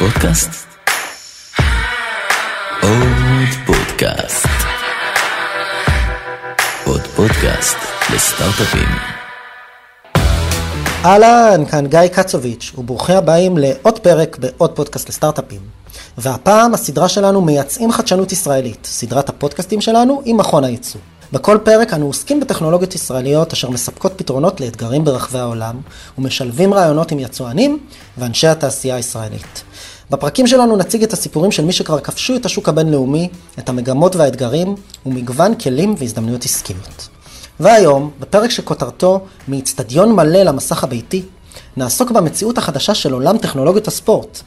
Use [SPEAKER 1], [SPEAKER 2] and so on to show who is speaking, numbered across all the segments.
[SPEAKER 1] פודקאסט? עוד פודקאסט. עוד פודקאסט לסטארט-אפים.
[SPEAKER 2] אהלן, כאן גיא קצוביץ', וברוכים הבאים לעוד פרק בעוד פודקאסט לסטארט-אפים. והפעם הסדרה שלנו מייצאים חדשנות ישראלית, סדרת הפודקאסטים שלנו עם מכון הייצוא. בכל פרק אנו עוסקים בטכנולוגיות ישראליות אשר מספקות פתרונות לאתגרים ברחבי העולם, ומשלבים רעיונות עם יצואנים ואנשי התעשייה הישראלית. בפרקים שלנו נציג את הסיפורים של מי שכבר כבשו את השוק הבינלאומי, את המגמות והאתגרים, ומגוון כלים והזדמנויות עסקיות. והיום, בפרק שכותרתו מאיצטדיון מלא למסך הביתי, נעסוק במציאות החדשה של עולם טכנולוגיות הספורט.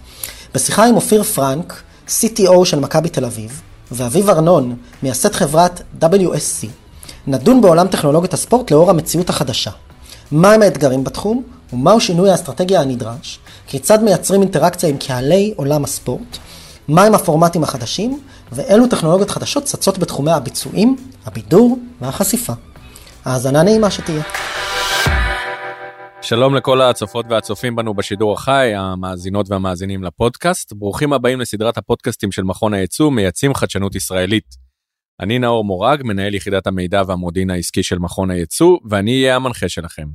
[SPEAKER 2] בשיחה עם אופיר פרנק, CTO של מכבי תל אביב, ואביב ארנון, מייסד חברת WSC, נדון בעולם טכנולוגיות הספורט לאור המציאות החדשה. מהם האתגרים בתחום, ומהו שינוי האסטרטגיה הנדרש, כיצד מייצרים אינטראקציה עם קהלי עולם הספורט, מהם הפורמטים החדשים, ואילו טכנולוגיות חדשות צצות בתחומי הביצועים, הבידור והחשיפה. האזנה נעימה שתהיה.
[SPEAKER 3] שלום לכל הצופות והצופים בנו בשידור החי, המאזינות והמאזינים לפודקאסט. ברוכים הבאים לסדרת הפודקאסטים של מכון הייצוא, מייצאים חדשנות ישראלית. אני נאור מורג, מנהל יחידת המידע והמודיעין העסקי של מכון הייצוא, ואני אהיה המנחה שלכם.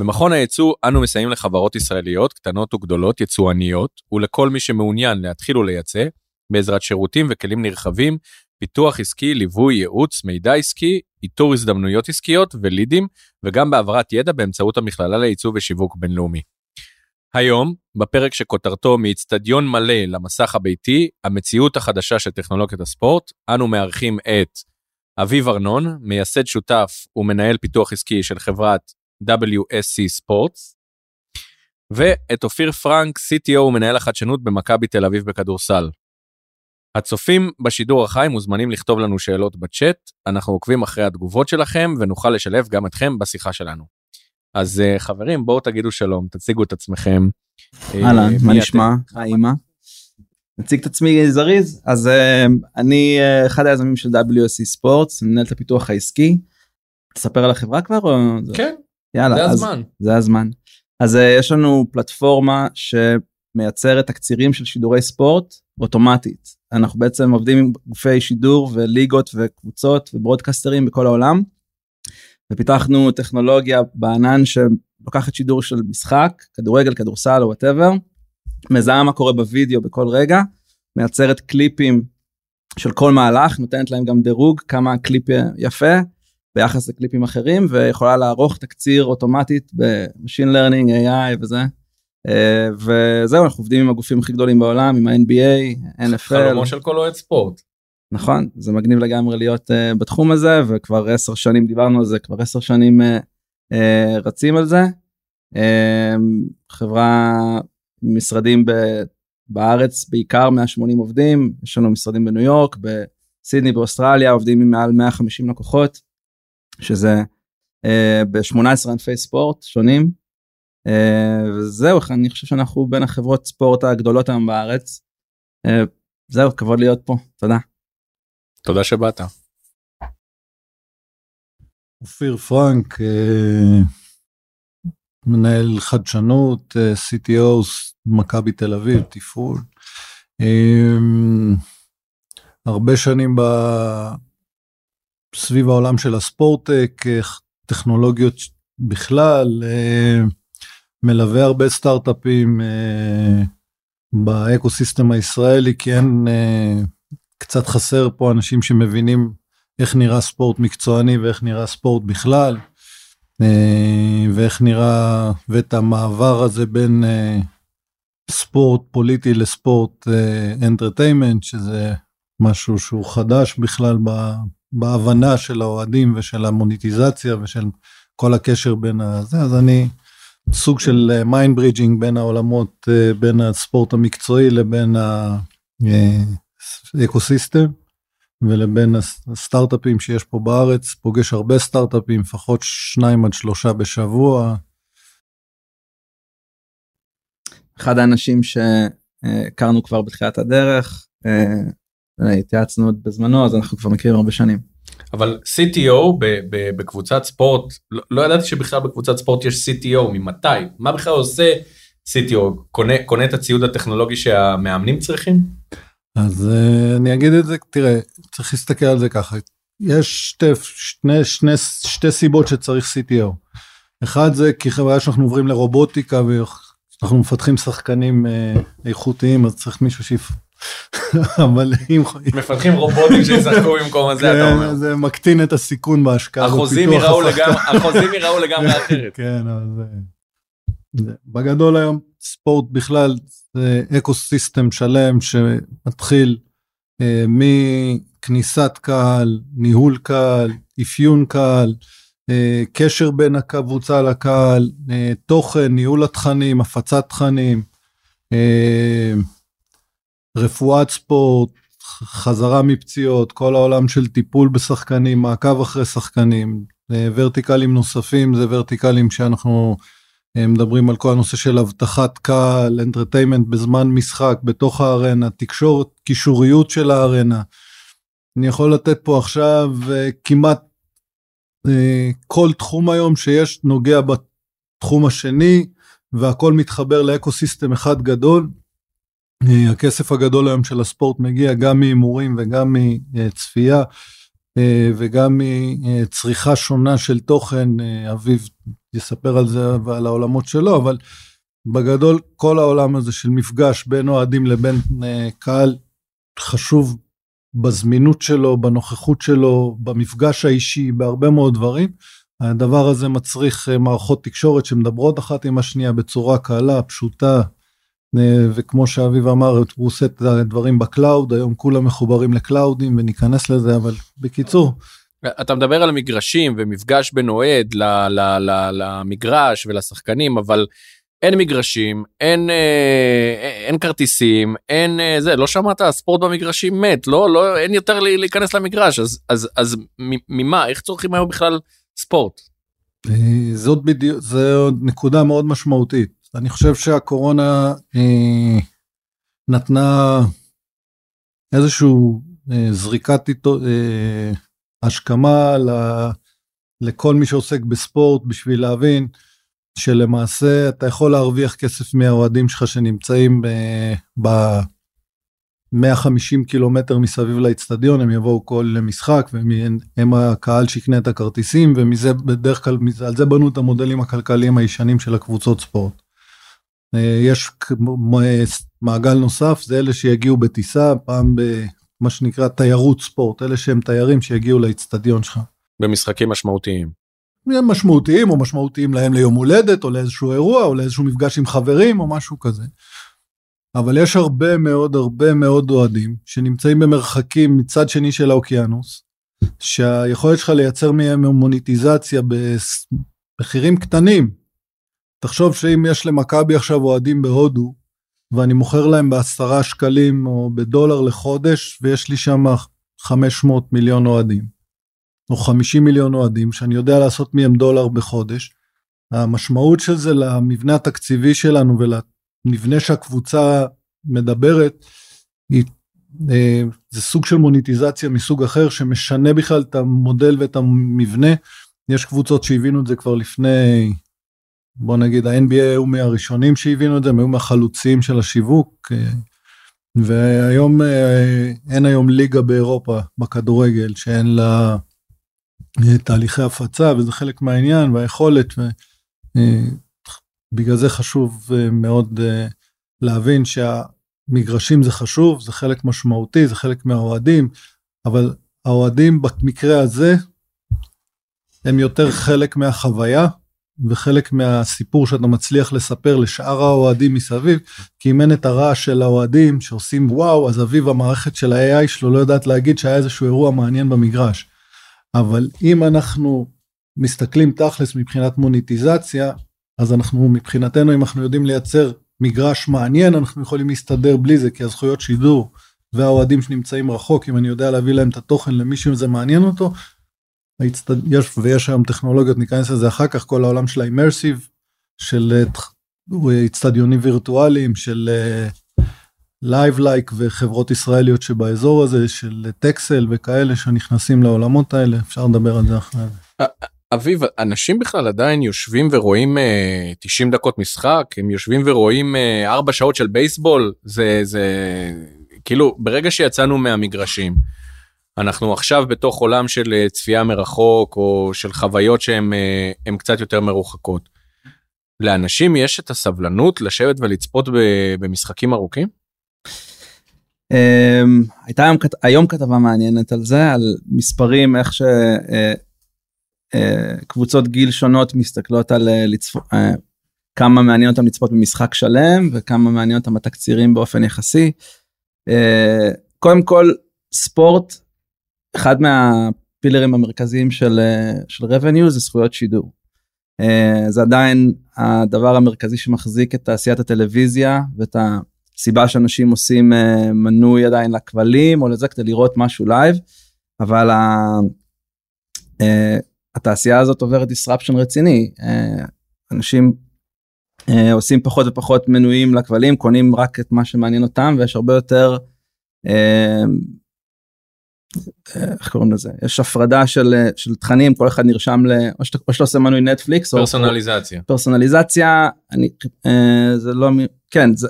[SPEAKER 3] במכון הייצוא אנו מסייעים לחברות ישראליות, קטנות וגדולות, יצואניות, ולכל מי שמעוניין להתחיל ולייצא, בעזרת שירותים וכלים נרחבים, פיתוח עסקי, ליווי, ייעוץ, מידע עסקי, איתור הזדמנויות עסקיות ולידים, וגם בהעברת ידע באמצעות המכללה לייצוא ושיווק בינלאומי. היום, בפרק שכותרתו מאיצטדיון מלא למסך הביתי, המציאות החדשה של טכנולוגיית הספורט, אנו מארחים את אביב ארנון, מייסד שותף ומנהל פיתוח עסקי של חברת WSC ספורטס, ואת אופיר פרנק, CTO ומנהל החדשנות במכבי תל אביב בכדורסל. הצופים בשידור החי מוזמנים לכתוב לנו שאלות בצ'אט, אנחנו עוקבים אחרי התגובות שלכם ונוכל לשלב גם אתכם בשיחה שלנו. אז אה, חברים, בואו תגידו שלום, תציגו את עצמכם. אה,
[SPEAKER 4] אהלן, מה נשמע? היי אמא. נציג את עצמי זריז, אז אה, אני אה, אחד היזמים של WSC ספורטס, מנהל את הפיתוח העסקי. תספר על החברה כבר או...
[SPEAKER 3] כן,
[SPEAKER 4] יאללה,
[SPEAKER 3] זה
[SPEAKER 4] אז-
[SPEAKER 3] הזמן.
[SPEAKER 4] זה הזמן. אז אה, יש לנו פלטפורמה שמייצרת תקצירים של שידורי ספורט אוטומטית. אנחנו בעצם עובדים עם גופי שידור וליגות וקבוצות ו broadcasters בכל העולם. ופיתחנו טכנולוגיה בענן שלוקחת שידור של משחק, כדורגל, כדורסל או whatever, מזהה מה קורה בווידאו בכל רגע, מייצרת קליפים של כל מהלך, נותנת להם גם דירוג כמה הקליפ יפה ביחס לקליפים אחרים, ויכולה לערוך תקציר אוטומטית ב-Machine Learning, AI וזה. אה, וזהו, אנחנו עובדים עם הגופים הכי גדולים בעולם, עם ה-NBA, NFL.
[SPEAKER 3] חלומו של כל אוהד ספורט.
[SPEAKER 4] נכון, זה מגניב לגמרי להיות uh, בתחום הזה, וכבר עשר שנים דיברנו על זה, כבר עשר שנים uh, uh, רצים על זה. Uh, חברה, משרדים ב, בארץ, בעיקר 180 עובדים, יש לנו משרדים בניו יורק, בסידני באוסטרליה, עובדים עם מעל 150 לקוחות, שזה uh, ב-18 ענפי ספורט שונים. Uh, וזהו, אני חושב שאנחנו בין החברות ספורט הגדולות היום בארץ. Uh, זהו, כבוד להיות פה, תודה.
[SPEAKER 3] תודה שבאת.
[SPEAKER 5] אופיר פרנק, אה, מנהל חדשנות, אה, CTO, מכבי תל אביב, תפעול. אה, הרבה שנים ב... סביב העולם של הספורטק, אה, טכנולוגיות בכלל, אה, מלווה הרבה סטארט-אפים אה, באקוסיסטם הישראלי, כי אין, קצת חסר פה אנשים שמבינים איך נראה ספורט מקצועני ואיך נראה ספורט בכלל, ואיך נראה, ואת המעבר הזה בין ספורט פוליטי לספורט entertainment, שזה משהו שהוא חדש בכלל ב- בהבנה של האוהדים ושל המוניטיזציה ושל כל הקשר בין הזה, אז אני סוג של mind bridging בין העולמות, אה, בין הספורט המקצועי לבין האקוסיסטם. ולבין הס- הסטארט-אפים שיש פה בארץ, פוגש הרבה סטארט-אפים, לפחות שניים עד שלושה בשבוע.
[SPEAKER 4] אחד האנשים שהכרנו כבר בתחילת הדרך, אה, התייעצנו עוד בזמנו, אז אנחנו כבר מכירים הרבה שנים.
[SPEAKER 3] אבל CTO ב- ב- בקבוצת ספורט, לא, לא ידעתי שבכלל בקבוצת ספורט יש CTO, ממתי? מה בכלל עושה CTO קונה, קונה את הציוד הטכנולוגי שהמאמנים צריכים?
[SPEAKER 5] אז uh, אני אגיד את זה, תראה, צריך להסתכל על זה ככה. יש שתי, שני, שני, שתי סיבות שצריך CTO. אחד זה כי חברה שאנחנו עוברים לרובוטיקה ואנחנו מפתחים שחקנים uh, איכותיים אז צריך מישהו שיפ... אבל אם
[SPEAKER 3] מפתחים רובוטים שישחקו במקום הזה אתה
[SPEAKER 5] כן,
[SPEAKER 3] אומר.
[SPEAKER 5] זה מקטין את הסיכון בהשקעה.
[SPEAKER 3] החוזים יראו. לגמרי, אחרת.
[SPEAKER 5] כן, אבל. זה- בגדול היום ספורט בכלל זה אקו סיסטם שלם שמתחיל אה, מכניסת קהל, ניהול קהל, אפיון קהל, אה, קשר בין הקבוצה לקהל, אה, תוכן, ניהול התכנים, הפצת תכנים, אה, רפואת ספורט, חזרה מפציעות, כל העולם של טיפול בשחקנים, מעקב אחרי שחקנים, אה, ורטיקלים נוספים זה ורטיקלים שאנחנו אה, מדברים על כל הנושא של אבטחת קהל, entertainment בזמן משחק, בתוך הארנה, תקשורת, קישוריות של הארנה. אני יכול לתת פה עכשיו אה, כמעט כל תחום היום שיש נוגע בתחום השני, והכל מתחבר ל ecosystem אחד גדול. הכסף הגדול היום של הספורט מגיע גם מהימורים וגם מצפייה אה, וגם מצריכה שונה של תוכן. אה, אביב יספר על זה ועל העולמות שלו, אבל בגדול כל העולם הזה של מפגש בין אוהדים לבין אה, קהל חשוב בזמינות שלו, בנוכחות שלו, במפגש האישי, בהרבה מאוד דברים. הדבר הזה מצריך מערכות תקשורת שמדברות אחת עם השנייה בצורה קלה, פשוטה, וכמו שאביב אמר, הוא עושה את הדברים ב cloud, היום כולם מחוברים ל cloudים וניכנס לזה, אבל בקיצור,
[SPEAKER 3] אתה מדבר על מגרשים ומפגש בין אוהד למגרש ולשחקנים אבל אין מגרשים אין אה, אין כרטיסים אין אה, זה לא שמעת הספורט במגרשים מת לא לא אין יותר להיכנס למגרש אז אז אז ממה איך צורכים היום בכלל ספורט.
[SPEAKER 5] אה, זאת בדיוק, זו נקודה מאוד משמעותית. אני חושב שהקורונה אה, נתנה איזשהו אה, זריקת אה, השכמה ל, לכל מי שעוסק בספורט בשביל להבין שלמעשה אתה יכול להרוויח כסף מהאוהדים שלך שנמצאים ב... ב 150 קילומטר מסביב לאצטדיון הם יבואו כל משחק והם הם הקהל שיקנה את הכרטיסים ומזה בדרך כלל על זה בנו את המודלים הכלכליים הישנים של הקבוצות ספורט. אה, יש מ- מעגל נוסף זה אלה שיגיעו בטיסה פעם במה שנקרא תיירות ספורט אלה שהם תיירים שיגיעו לאצטדיון שלך.
[SPEAKER 3] במשחקים משמעותיים.
[SPEAKER 5] הם משמעותיים או משמעותיים להם ליום הולדת או לאיזשהו אירוע או לאיזשהו מפגש עם חברים או משהו כזה. אבל יש הרבה מאוד הרבה מאוד אוהדים שנמצאים במרחקים מצד שני של האוקיינוס, שהיכולת שלך לייצר מהם מוניטיזציה במחירים קטנים. תחשוב שאם יש למכבי עכשיו אוהדים בהודו, ואני מוכר להם בעשרה שקלים או בדולר לחודש, ויש לי שם 500 מיליון אוהדים, או 50 מיליון אוהדים, שאני יודע לעשות מהם דולר בחודש, המשמעות של זה למבנה התקציבי שלנו ולמבנה שהקבוצה מדברת, היא, אה, זה סוג של מוניטיזציה מסוג אחר שמשנה בכלל את המודל ואת המבנה. יש קבוצות שהבינו את זה כבר לפני, בוא נגיד ה-NBA היו מהראשונים שהבינו את זה, הם היו מהחלוצים של השיווק. אה, והיום אה, אין היום ליגה באירופה בכדורגל שאין לה אה, תהליכי הפצה וזה חלק מהעניין והיכולת. בגלל זה חשוב מאוד להבין שהמגרשים זה חשוב, זה חלק משמעותי, זה חלק מהאוהדים, אבל האוהדים במקרה הזה הם יותר חלק מהחוויה וחלק מהסיפור שאתה מצליח לספר לשאר האוהדים מסביב, כי אם אין את הרעש של האוהדים שעושים וואו, אז אביב המערכת של ה-AI שלו לא יודעת להגיד שהיה איזשהו אירוע מעניין במגרש. אבל אם אנחנו מסתכלים תכלס מבחינת מוניטיזציה, אז אנחנו מבחינתנו אם אנחנו יודעים לייצר מגרש מעניין אנחנו יכולים להסתדר בלי זה כי הזכויות שידור והאוהדים שנמצאים רחוק אם אני יודע להביא להם את התוכן למי שזה מעניין אותו. יש ויש היום טכנולוגיות ניכנס לזה אחר כך כל העולם של ה immersive של אה, אצטדיונים וירטואליים של live uh, like וחברות ישראליות שבאזור הזה של טקסל וכאלה שנכנסים לעולמות האלה אפשר לדבר על זה אחרי זה.
[SPEAKER 3] אביב, אנשים בכלל עדיין יושבים ורואים אה, 90 דקות משחק, הם יושבים ורואים אה, 4 שעות של בייסבול, זה, זה, כאילו, ברגע שיצאנו מהמגרשים, אנחנו עכשיו בתוך עולם של אה, צפייה מרחוק, או של חוויות שהן אה, קצת יותר מרוחקות. לאנשים יש את הסבלנות לשבת ולצפות במשחקים ארוכים?
[SPEAKER 4] אמ, הייתה היום, כת- היום כתבה מעניינת על זה, על מספרים, איך שקבוצות גיל שונות מסתכלות על אה, אה, כמה מעניין אותם לצפות במשחק שלם וכמה מעניין אותם התקצירים באופן יחסי. אה, קודם כל, ספורט, אחד מה pillarים המרכזיים של, אה, של revenue זה זכויות שידור. אה, זה עדיין הדבר המרכזי שמחזיק את תעשיית הטלוויזיה ואת הסיבה שאנשים עושים אה, מנוי עדיין לכבלים או לזה כדי לראות משהו לייב, אבל ה, התעשייה הזאת עוברת disruption רציני. אנשים עושים פחות ופחות מנויים לכבלים, קונים רק את מה שמעניין אותם ויש הרבה יותר איך קוראים לזה יש הפרדה של של תכנים כל אחד נרשם ל... או שאתה, או שאתה עושה מנוי נטפליקס או
[SPEAKER 3] פרסונליזציה.
[SPEAKER 4] פרסונליזציה אני אה, זה לא כן זה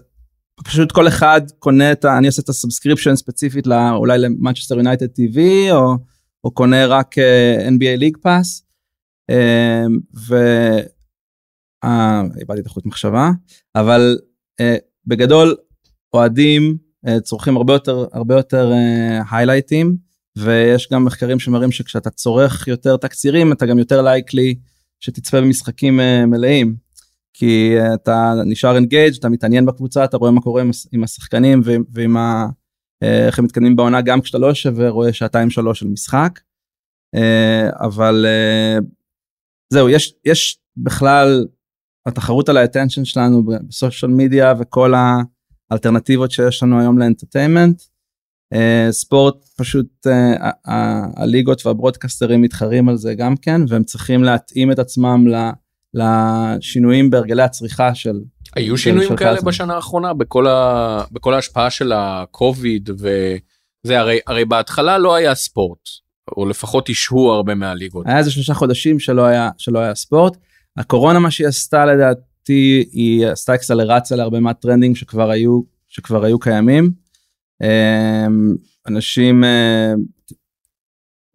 [SPEAKER 4] פשוט כל אחד קונה את ה... אני עושה את ה subscription ספציפית לא, אולי למנצ'סטר יונייטד TV או, או קונה רק אה, NBA League Pass. אה, ו... אה, איבדתי את החוט מחשבה אבל אה, בגדול אוהדים אה, צורכים הרבה יותר הרבה יותר היילייטים ויש גם מחקרים שמראים שכשאתה צורך יותר תקצירים אתה גם יותר לייקלי שתצפה במשחקים אה, מלאים. כי אה, אתה נשאר אינגייג' אתה מתעניין בקבוצה אתה רואה מה קורה עם, הש- עם השחקנים ועם ה... אה, איך הם מתקדמים בעונה גם כשאתה לא יושב ורואה שעתיים שלוש של משחק. אבל זהו יש יש בכלל התחרות על האטנשן שלנו בסושיאל מדיה וכל האלטרנטיבות שיש לנו היום לאנטרטיימנט. אה, ספורט פשוט אה, הליגות והברודקסטרים מתחרים על זה גם כן והם צריכים להתאים את עצמם לשינויים בהרגלי הצריכה של
[SPEAKER 3] היו שינויים כאלה. בשנה האחרונה בכל, ה... בכל ההשפעה של הקוביד וזה הרי, הרי בהתחלה לא היה ספורט, או לפחות השהו הרבה מהליגות.
[SPEAKER 4] היה איזה שלושה חודשים שלא היה שלא היה ספורט. הקורונה מה שהיא עשתה לדעתי היא עשתה אקסלרציה להרבה מהטרנדים שכבר היו שכבר היו קיימים. אמ, אנשים אה,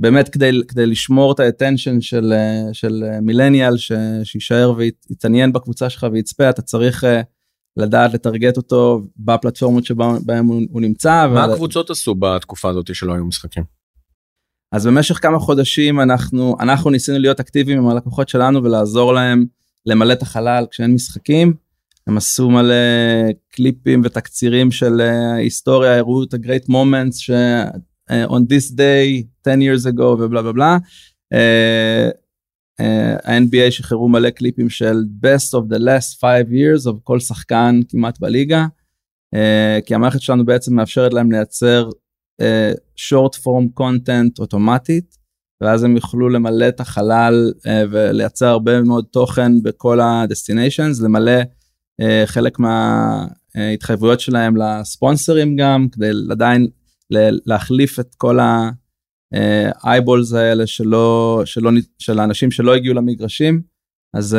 [SPEAKER 4] באמת כדי כדי לשמור את האטנשן של אה, של מילניאל ש- שיישאר ויתעניין בקבוצה שלך ויצפה אתה צריך אה, לדעת לטרגט אותו בפלטפורמות שבהם הוא, הוא נמצא.
[SPEAKER 3] מה
[SPEAKER 4] ול-
[SPEAKER 3] הקבוצות עשו בתקופה הזאת שלא היו משחקים?
[SPEAKER 4] אז במשך כמה חודשים אנחנו אנחנו ניסינו להיות אקטיביים עם הלקוחות שלנו ולעזור להם למלא את החלל כשאין משחקים. הם עשו מלא קליפים ותקצירים של אה, היסטוריה הראו את ה-great moments ש אה, on this day 10 years ago ובלה בלה בלה. אה, ה-NBA שחררו מלא קליפים של best of the last five years of כל שחקן כמעט בליגה. אה, כי המערכת שלנו בעצם מאפשרת להם לייצר שורט פורם קונטנט אוטומטית ואז הם יוכלו למלא את החלל uh, ולייצר הרבה מאוד תוכן בכל ה-destinations למלא uh, חלק מההתחייבויות שלהם לספונסרים גם כדי עדיין להחליף את כל ה-eyeballs האלה שלא, שלא, של האנשים שלא הגיעו למגרשים. אז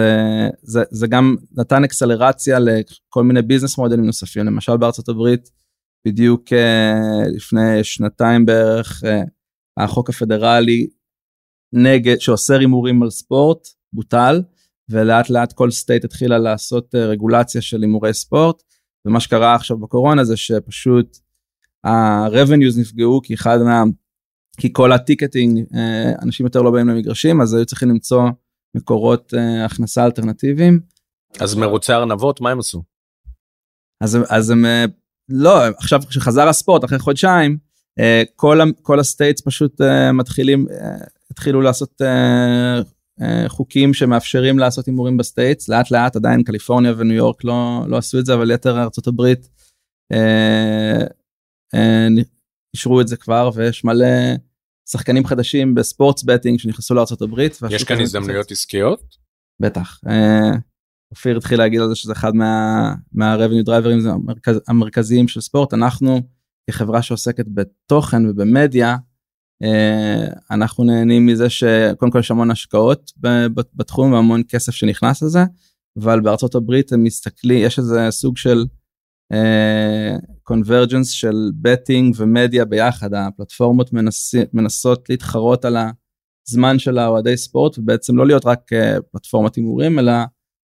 [SPEAKER 4] זה, זה גם נתן אקסלרציה לכל מיני business מודלים נוספים למשל בארצות הברית בדיוק לפני שנתיים בערך החוק הפדרלי נגד שאוסר הימורים על ספורט בוטל ולאט לאט כל state התחילה לעשות uh, רגולציה של הימורי ספורט ומה שקרה עכשיו בקורונה זה שפשוט ה-revenues נפגעו כי אחד מה... כי כל ה ticketing uh, אנשים יותר לא באים למגרשים אז היו צריכים למצוא מקורות uh, הכנסה אלטרנטיביים
[SPEAKER 3] אז מרוצי ארנבות, מה הם עשו?
[SPEAKER 4] אז, אז הם אה, לא עכשיו כשחזר הספורט אחרי חודשיים אה, כל, כל ה states פשוט אה, מתחילים אה, התחילו לעשות אה, אה, חוקים שמאפשרים לעשות הימורים ב states לאט לאט עדיין קליפורניה וניו יורק לא, לא עשו את זה אבל יתר ארצות הברית אה, אה, אישרו את זה כבר ויש מלא שחקנים חדשים בספורטס בטינג שנכנסו לארצות הברית.
[SPEAKER 3] יש כאן הזדמנויות עסקיות?
[SPEAKER 4] בטח. אה, אופיר התחיל להגיד על זה שזה אחד מה, מה-revenue drivers המרכז, המרכזיים של ספורט. אנחנו כחברה שעוסקת בתוכן ובמדיה, אנחנו נהנים מזה שקודם כל יש המון השקעות בתחום והמון כסף שנכנס לזה, אבל בארצות הברית הם מסתכלים, יש איזה סוג של קונברג'נס של בטינג ומדיה ביחד, הפלטפורמות מנס, מנסות להתחרות על הזמן של האוהדי ספורט ובעצם לא להיות רק פלטפורמת הימורים אלא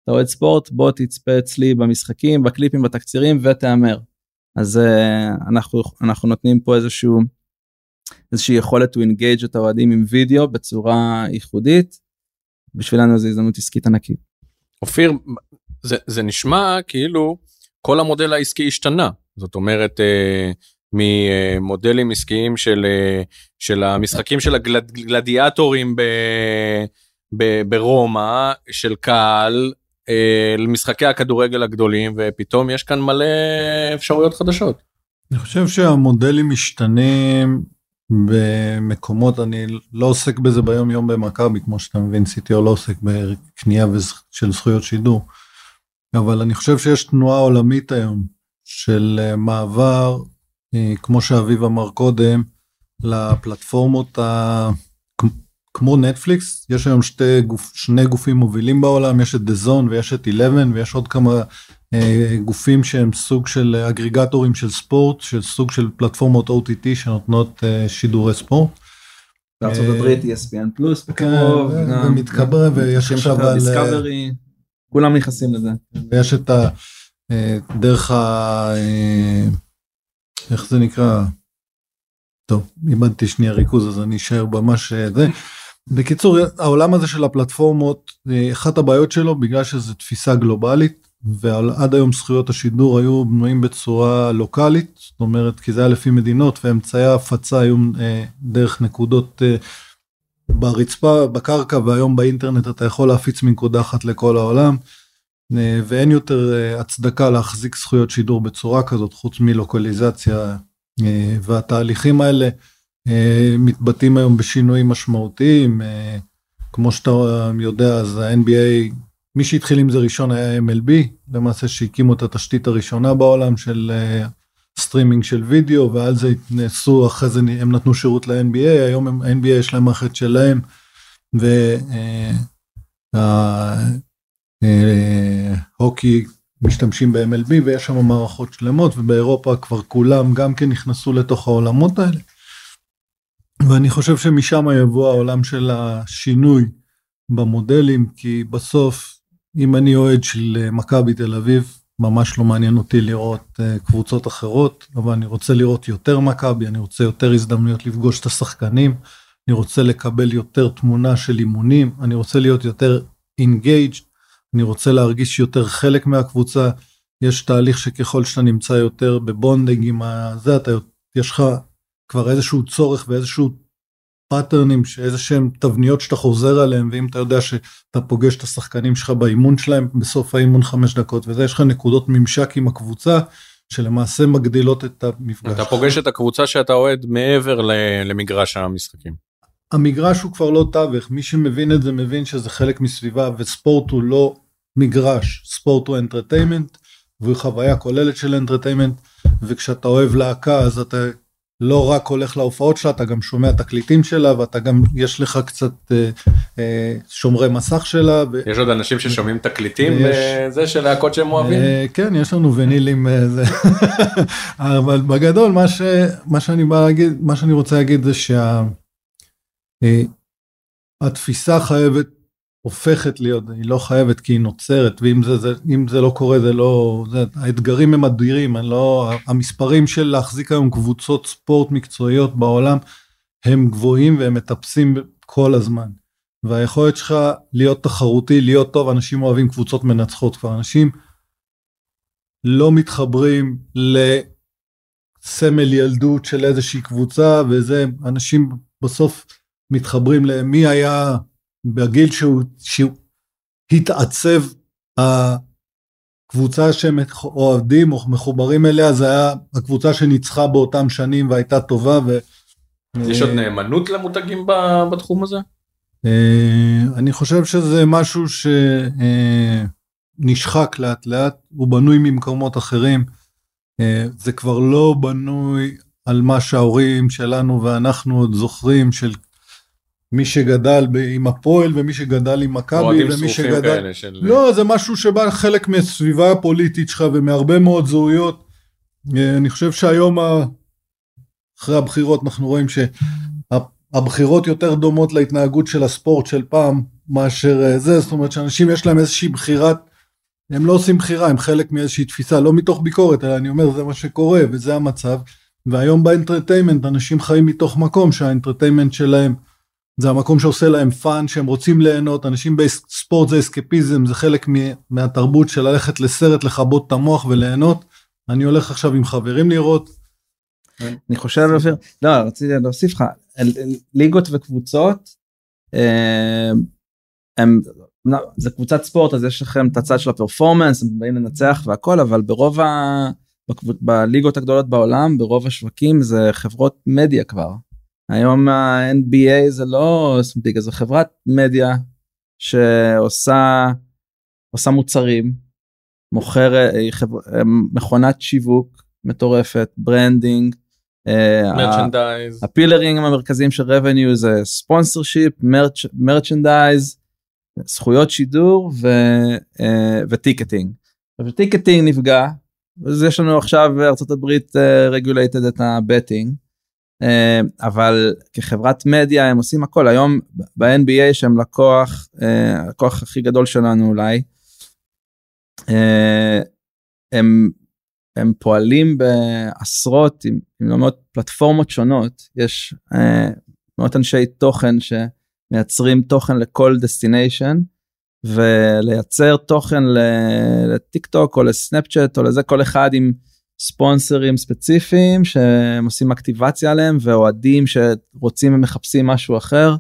[SPEAKER 4] אתה אוהד ספורט בוא תצפה אצלי במשחקים בקליפים בתקצירים ותהמר. אז uh, אנחנו אנחנו נותנים פה איזשהו איזושהי יכולת to engage את האוהדים עם וידאו בצורה ייחודית. בשבילנו זו הזדמנות עסקית ענקית.
[SPEAKER 3] אופיר זה, זה נשמע כאילו כל המודל העסקי השתנה זאת אומרת uh, ממודלים עסקיים של uh, של המשחקים של הגלדיאטורים ב, ב, ברומא של קהל אה, למשחקי הכדורגל הגדולים ופתאום יש כאן מלא אפשרויות חדשות.
[SPEAKER 5] אני חושב שהמודלים משתנים במקומות אני לא עוסק בזה ביום יום במכבי כמו שאתה מבין CTO לא עוסק בקנייה של זכויות שידור. אבל אני חושב שיש תנועה עולמית היום של אה, מעבר אה, כמו שאביב אמר קודם לפלטפורמות כמו נטפליקס יש היום שתי גוף, שני גופים מובילים בעולם יש את The Zone ויש את 11 ויש עוד כמה גופים שהם סוג של אגריגטורים של ספורט של סוג של פלטפורמות OTT שנותנות אה, שידורי ספורט.
[SPEAKER 4] בארצות אה, הברית ESPN פלוס
[SPEAKER 5] בקרוב, כן, מתקבל ויש עכשיו על
[SPEAKER 4] דיסקאברי, כולם נכנסים לזה.
[SPEAKER 5] ויש את ה... אה, איך זה נקרא? טוב, איבדתי שנייה ריכוז אז אני אשאר ממש זה. בקיצור העולם הזה של הפלטפורמות אחת הבעיות שלו בגלל שזו תפיסה גלובלית ועד היום זכויות השידור היו בנויים בצורה לוקאלית זאת אומרת כי זה היה לפי מדינות ואמצעי ההפצה היו אה, דרך נקודות אה, ברצפה בקרקע והיום באינטרנט אתה יכול להפיץ מנקודה אחת לכל העולם אה, ואין יותר הצדקה להחזיק זכויות שידור בצורה כזאת חוץ מלוקליזציה והתהליכים האלה. אה, מתבטאים היום בשינויים משמעותיים אה, כמו שאתה יודע אז ה-NBA מי שהתחיל עם זה ראשון היה MLB למעשה שהקימו את התשתית הראשונה בעולם של סטרימינג אה, של וידאו ועל זה התנסו אחרי זה הם נתנו שירות ל-NBA היום הם, NBA יש להם מערכת שלהם. וההוקי משתמשים ב-MLB ויש שם מערכות שלמות ובאירופה כבר כולם גם כן נכנסו לתוך העולמות האלה. ואני חושב שמשם יבוא העולם של השינוי במודלים, כי בסוף, אם אני אוהד של אה, מכבי תל אביב, ממש לא מעניין אותי לראות uh, קבוצות אחרות, אבל אני רוצה לראות יותר מכבי, אני רוצה יותר הזדמנויות לפגוש את השחקנים, אני רוצה לקבל יותר תמונה של אימונים, אני רוצה להיות יותר engage, אני רוצה להרגיש יותר חלק מהקבוצה. יש תהליך שככל שאתה נמצא יותר ב bonding עם הזה, אתה, יש לך כבר איזשהו צורך ואיזשהו pattern ים, שאיזה שהם תבניות שאתה חוזר עליהם, ואם אתה יודע שאתה פוגש את השחקנים שלך באימון שלהם בסוף האימון חמש דקות, וזה יש לך נקודות ממשק עם הקבוצה, שלמעשה מגדילות את המפגש.
[SPEAKER 3] אתה פוגש את הקבוצה שאתה אוהד מעבר למגרש המשחקים.
[SPEAKER 5] המגרש הוא כבר לא תווך, מי שמבין את זה מבין שזה חלק מסביבה, וספורט הוא לא מגרש, ספורט הוא entertainment, והוא חוויה כוללת של entertainment, וכשאתה אוהב להקה אז אתה לא רק הולך להופעות שלה, אתה גם שומע תקליטים שלה, ואתה גם, יש לך קצת אה, אה, שומרי מסך שלה. ו...
[SPEAKER 3] יש עוד אנשים ששומעים תקליטים ויש... זה של להקות שהם אוהבים? אה,
[SPEAKER 5] כן, יש לנו ונילים, אה, זה. אבל בגדול, מה, ש, מה שאני בא להגיד, מה שאני רוצה להגיד זה שהתפיסה שה, חייבת הופכת להיות, היא לא חייבת כי היא נוצרת, ואם זה, זה, זה לא קורה זה לא, זה, האתגרים הם אדירים, לא, המספרים של להחזיק היום קבוצות ספורט מקצועיות בעולם הם גבוהים והם מטפסים כל הזמן. והיכולת שלך להיות תחרותי, להיות טוב, אנשים אוהבים קבוצות מנצחות כבר, אנשים לא מתחברים לסמל ילדות של איזושהי קבוצה וזה, אנשים בסוף מתחברים למי היה בגיל שהוא, שהוא התעצב הקבוצה שהם אוהדים או מחוברים אליה זה היה הקבוצה שניצחה באותם שנים והייתה טובה. ו...
[SPEAKER 3] יש עוד נאמנות למותגים בתחום הזה?
[SPEAKER 5] אה, אני חושב שזה משהו שנשחק לאט לאט, הוא בנוי ממקומות אחרים. אה, זה כבר לא בנוי על מה שההורים שלנו ואנחנו עוד זוכרים של מי שגדל ב- עם הפועל ומי שגדל עם מכבי
[SPEAKER 3] אוהדים
[SPEAKER 5] ומי
[SPEAKER 3] שרופים
[SPEAKER 5] שגדל...
[SPEAKER 3] כאלה של...
[SPEAKER 5] לא, זה משהו שבא חלק מהסביבה הפוליטית שלך ומהרבה מאוד זהויות. אה, אני חושב שהיום, ה- אחרי הבחירות, אנחנו רואים שהבחירות יותר דומות להתנהגות של הספורט של פעם מאשר אה, זה, זאת אומרת שאנשים יש להם איזושהי בחירת, הם לא עושים בחירה, הם חלק מאיזושהי תפיסה, לא מתוך ביקורת, אלא אני אומר, זה מה שקורה וזה המצב. והיום ב entertainment אנשים חיים מתוך מקום שה entertainment שלהם זה המקום שעושה להם fun, שהם רוצים ליהנות, אנשים בספורט זה אסקפיזם, זה חלק מהתרבות של ללכת לסרט, לכבות את המוח וליהנות. אני הולך עכשיו עם חברים לראות.
[SPEAKER 4] אני חושב אופיר, לא רציתי להוסיף לך ליגות וקבוצות אה, לא, זה קבוצת ספורט אז יש לכם את הצד של ה performance הם באים לנצח והכל אבל ברוב ה... בליגות הגדולות בעולם ברוב השווקים זה חברות מדיה כבר. היום ה-NBA זה לא ליגה זה חברת מדיה שעושה עושה מוצרים מוכרת. מכונת שיווק מטורפת branding. אה,
[SPEAKER 3] merchandise.
[SPEAKER 4] ה pillar ים המרכזיים של revenue זה sponsorship, merchandise, זכויות שידור ו, אה, ו ticketing. עכשיו ticketing נפגע, אז יש לנו עכשיו בארצות הברית regulated את ה betting, אה, אבל כחברת מדיה הם עושים הכל. היום ב-NBA שהם לקוח, אה, הלקוח הכי גדול שלנו אולי, אה, הם הם פועלים בעשרות אם, לא מאות פלטפורמות שונות. יש אה, מאות אנשי תוכן שמייצרים תוכן לכל destination ולייצר תוכן לטיק טוק או לסנאפ צ'אט או לזה כל אחד עם ספונסרים ספציפיים שהם עושים אקטיבציה עליהם ואוהדים שרוצים ומחפשים משהו אחר.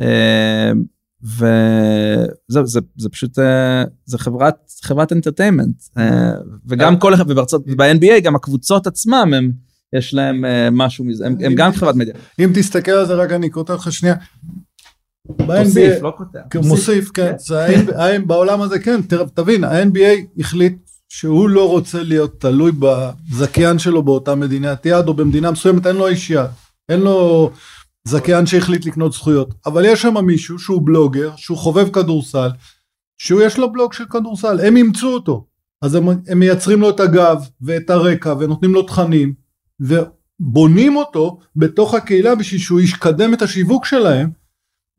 [SPEAKER 4] אה, וזה זה, זה פשוט אה, זה חברת חברת אנטרטיימנט וגם כל אחד ובארצות ב-NBA גם הקבוצות עצמם הם יש להם אה, משהו מזה הם, הם גם חברת מדיה.
[SPEAKER 5] אם תסתכל על זה רק אני קוטע אותך שנייה.
[SPEAKER 4] תוסיף לא קוטע.
[SPEAKER 5] כן, מוסיף כן, ה- בעולם הזה כן, תבין, ה-NBA החליט שהוא לא רוצה להיות תלוי בזכיין שלו באותה מדינת יד או במדינה מסוימת, אין לו איש יד, אין לו זכיין שהחליט לקנות זכויות, אבל יש שם מישהו שהוא בלוגר, שהוא חובב כדורסל, שהוא יש לו בלוג של כדורסל, הם אימצו אותו, אז הם, הם מייצרים לו את הגב ואת הרקע ונותנים לו תכנים ובונים אותו בתוך הקהילה בשביל שהוא ישקדם את השיווק שלהם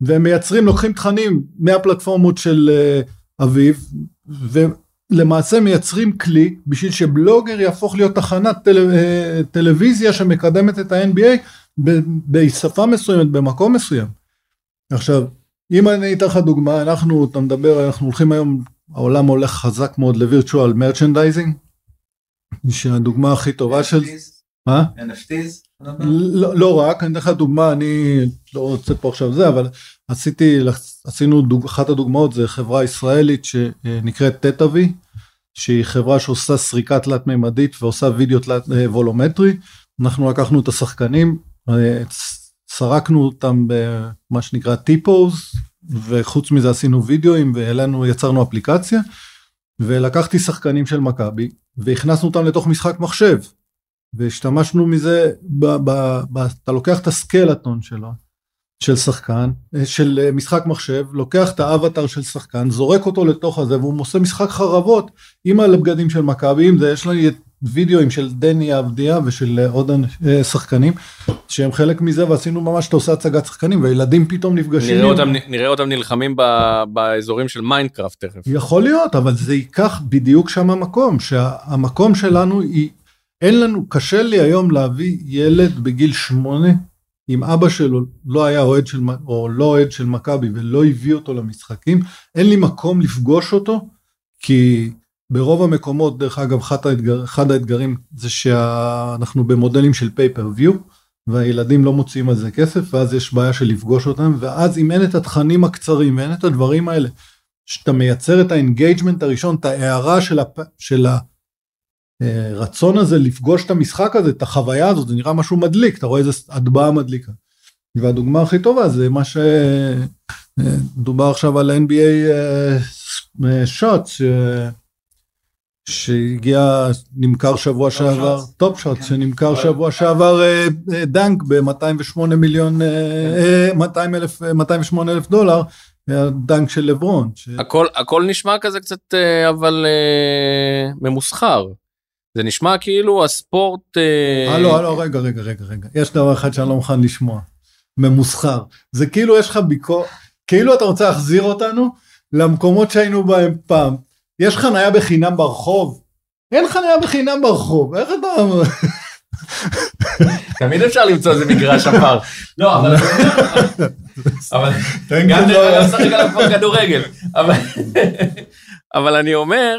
[SPEAKER 5] והם מייצרים, לוקחים תכנים מהפלטפורמות של uh, אביב, ולמעשה מייצרים כלי בשביל שבלוגר יהפוך להיות תחנת טל, uh, טלוויזיה שמקדמת את ה-NBA בשפה מסוימת, במקום מסוים. עכשיו, אם אני אתן לך דוגמה, אנחנו, אתה מדבר, אנחנו הולכים היום, העולם הולך חזק מאוד ל virtual merchandising, שהדוגמה הכי טובה של... מה?
[SPEAKER 4] NFTs?
[SPEAKER 5] לא, לא רק, אני אתן לך דוגמה, אני לא רוצה פה עכשיו זה, אבל עשיתי, עשינו, דוג, אחת הדוגמאות זה חברה ישראלית שנקראת טטאווי, שהיא חברה שעושה סריקה תלת מימדית ועושה וידאו תלת אה, volumetric, אנחנו לקחנו את השחקנים, אה, סרקנו אותם במה שנקרא טיפוז, וחוץ מזה עשינו וידאוים והעלינו, יצרנו אפליקציה, ולקחתי שחקנים של מכבי, והכנסנו אותם לתוך משחק מחשב. והשתמשנו מזה, ב, ב, ב, אתה לוקח את הסקלטון שלו, של שחקן, של משחק מחשב, לוקח את האבטר של שחקן, זורק אותו לתוך הזה והוא עושה משחק חרבות עם הבגדים של מכבי, עם זה יש לי וידאוים של דני אבדיה ושל עוד שחקנים שהם חלק מזה ועשינו ממש אתה עושה הצגת שחקנים והילדים פתאום נפגשים.
[SPEAKER 3] נראה אותם, נראה אותם נלחמים ב, באזורים של מיינקראפט תכף.
[SPEAKER 5] יכול להיות אבל זה ייקח בדיוק שם המקום שהמקום שלנו היא אין לנו, קשה לי היום להביא ילד בגיל שמונה, אם אבא שלו לא היה אוהד של, או לא אוהד של מכבי ולא הביא אותו למשחקים, אין לי מקום לפגוש אותו, כי ברוב המקומות, דרך אגב, אחד, האתגר, אחד האתגרים זה שאנחנו במודלים של pay-per-view, והילדים לא מוציאים על זה כסף, ואז יש בעיה של לפגוש אותם, ואז אם אין את התכנים הקצרים ואין את הדברים האלה, שאתה מייצר את ה engagement הראשון, את ההערה של, הפ... של ה... הרצון הזה לפגוש את המשחק הזה, את החוויה הזאת, זה נראה משהו מדליק, אתה רואה איזה הטבעה מדליקה. והדוגמה הכי טובה זה מה שדובר עכשיו על NBA שוט, שהגיע, נמכר שבוע שעבר, Top Shot, שנמכר שבוע שעבר אה, אה, dunk ב-208 מיליון, אה, 200 אלף, 208 אלף דולר, היה dunk של לברון. ש...
[SPEAKER 3] הכל הכל נשמע כזה קצת אה, אבל אה, ממוסחר. זה נשמע כאילו הספורט אה,
[SPEAKER 5] אה, לא, לא, רגע, רגע, רגע, רגע, יש דבר אחד שאני לא מוכן לשמוע, ממוסחר. זה כאילו יש לך ביקורת, כאילו אתה רוצה להחזיר אותנו למקומות שהיינו בהם פעם. יש חניה בחינם ברחוב? אין חניה בחינם ברחוב, איך אתה...
[SPEAKER 3] תמיד אפשר למצוא איזה מגרש עפר. לא אבל אבל גם דרך אגב לשחק עליו כבר כדורגל אבל אבל אני אומר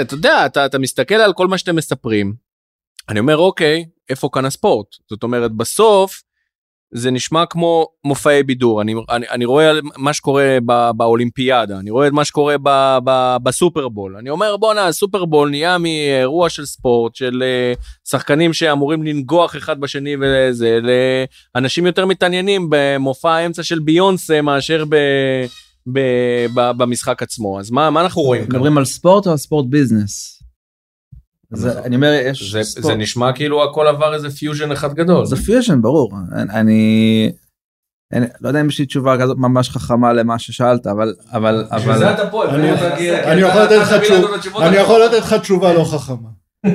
[SPEAKER 3] אתה יודע אתה אתה מסתכל על כל מה שאתם מספרים אני אומר אוקיי איפה כאן הספורט? זאת אומרת בסוף זה נשמע כמו מופעי בידור. אני אני, אני רואה מה שקורה ב, באולימפיאדה אני רואה את מה שקורה ב, ב, בסופרבול. אני אומר בואנה הסופרבול נהיה מאירוע של ספורט של אה, שחקנים שאמורים לנגוח אחד בשני וזה לאנשים יותר מתעניינים במופע האמצע של ביונסה מאשר ב, ב, ב, במשחק עצמו אז מה מה אנחנו רואים כאן?
[SPEAKER 4] מדברים על ספורט או על ספורט business? זה, אני אומר יש
[SPEAKER 3] זה,
[SPEAKER 4] ספורט.
[SPEAKER 3] זה נשמע כאילו הכל עבר איזה פיוז'ן אחד גדול.
[SPEAKER 4] זה פיוז'ן ברור אני, אני אני לא יודע אם יש לי תשובה כזאת ממש חכמה למה ששאלת אבל אבל אבל
[SPEAKER 3] אתה פה,
[SPEAKER 5] אני יכול לתת לך תשובה לא חכמה.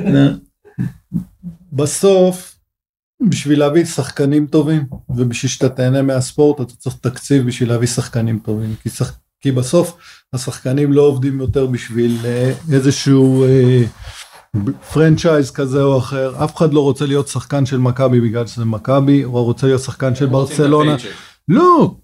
[SPEAKER 5] בסוף, בשביל להביא שחקנים טובים, ובשביל שאתה תהנה מהספורט, אתה צריך תקציב בשביל להביא שחקנים טובים. כי, שח... כי בסוף השחקנים לא עובדים יותר בשביל אה, איזשהו אה, פרנצ'ייז כזה או אחר. אף אחד לא רוצה להיות שחקן של מכבי בגלל שזה מכבי, או רוצה להיות שחקן של ברצלונה. לא,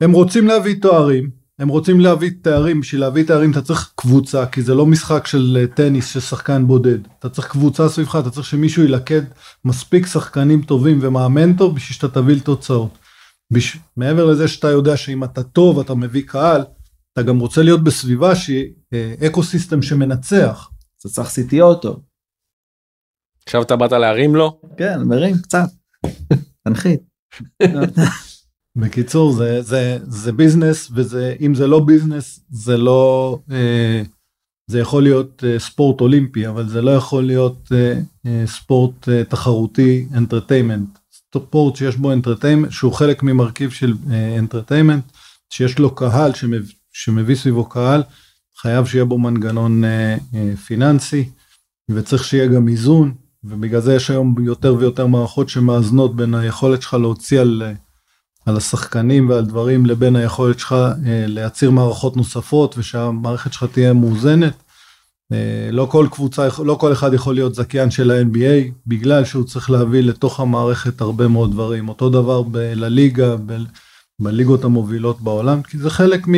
[SPEAKER 5] הם רוצים להביא תוארים, הם רוצים להביא תארים, בשביל להביא תארים אתה צריך קבוצה, כי זה לא משחק של אה, טניס של שחקן בודד, אתה צריך קבוצה סביבך, אתה צריך שמישהו ילכד מספיק שחקנים טובים ומאמן טוב בשביל שאתה תביא לתוצאות. בש... מעבר לזה שאתה יודע שאם אתה טוב אתה מביא קהל, אתה גם רוצה להיות בסביבה שהיא אה, ecosystem שמנצח.
[SPEAKER 4] אתה צריך CTO טוב.
[SPEAKER 3] עכשיו אתה באת להרים לו?
[SPEAKER 4] כן מרים קצת. תנחית.
[SPEAKER 5] בקיצור זה זה זה business וזה אם זה לא business זה לא אה, זה יכול להיות אה, ספורט אולימפי אבל זה לא יכול להיות אה, ספורט תחרותי entertainment ספורט שיש בו entertainment שהוא חלק ממרכיב של entertainment שיש לו קהל שמביא, שמביא סביבו קהל חייב שיהיה בו מנגנון פיננסי וצריך שיהיה גם איזון ובגלל זה יש היום יותר ויותר מערכות שמאזנות בין היכולת שלך להוציא על על השחקנים ועל דברים לבין היכולת שלך אה, להצהיר מערכות נוספות ושהמערכת שלך תהיה מאוזנת. אה, לא כל קבוצה, לא כל אחד יכול להיות זכיין של ה-NBA בגלל שהוא צריך להביא לתוך המערכת הרבה מאוד דברים. אותו דבר ב- לליגה, ב- בליגות המובילות בעולם, כי זה חלק מ...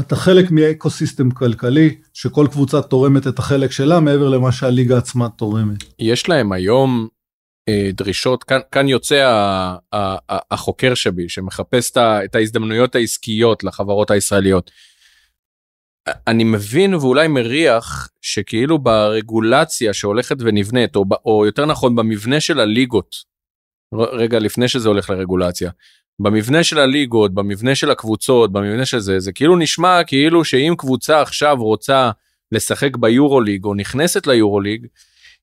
[SPEAKER 5] אתה חלק מאקו סיסטם כלכלי שכל קבוצה תורמת את החלק שלה מעבר למה שהליגה עצמה תורמת.
[SPEAKER 3] יש להם היום דרישות כאן כאן יוצא ה- ה- ה- החוקר שבי שמחפש את ה- את ההזדמנויות העסקיות לחברות הישראליות. אני מבין ואולי מריח שכאילו ברגולציה שהולכת ונבנית או, או יותר נכון במבנה של הליגות רגע לפני שזה הולך לרגולציה במבנה של הליגות במבנה של הקבוצות במבנה של זה זה כאילו נשמע כאילו שאם קבוצה עכשיו רוצה לשחק ביורוליג או נכנסת ליורוליג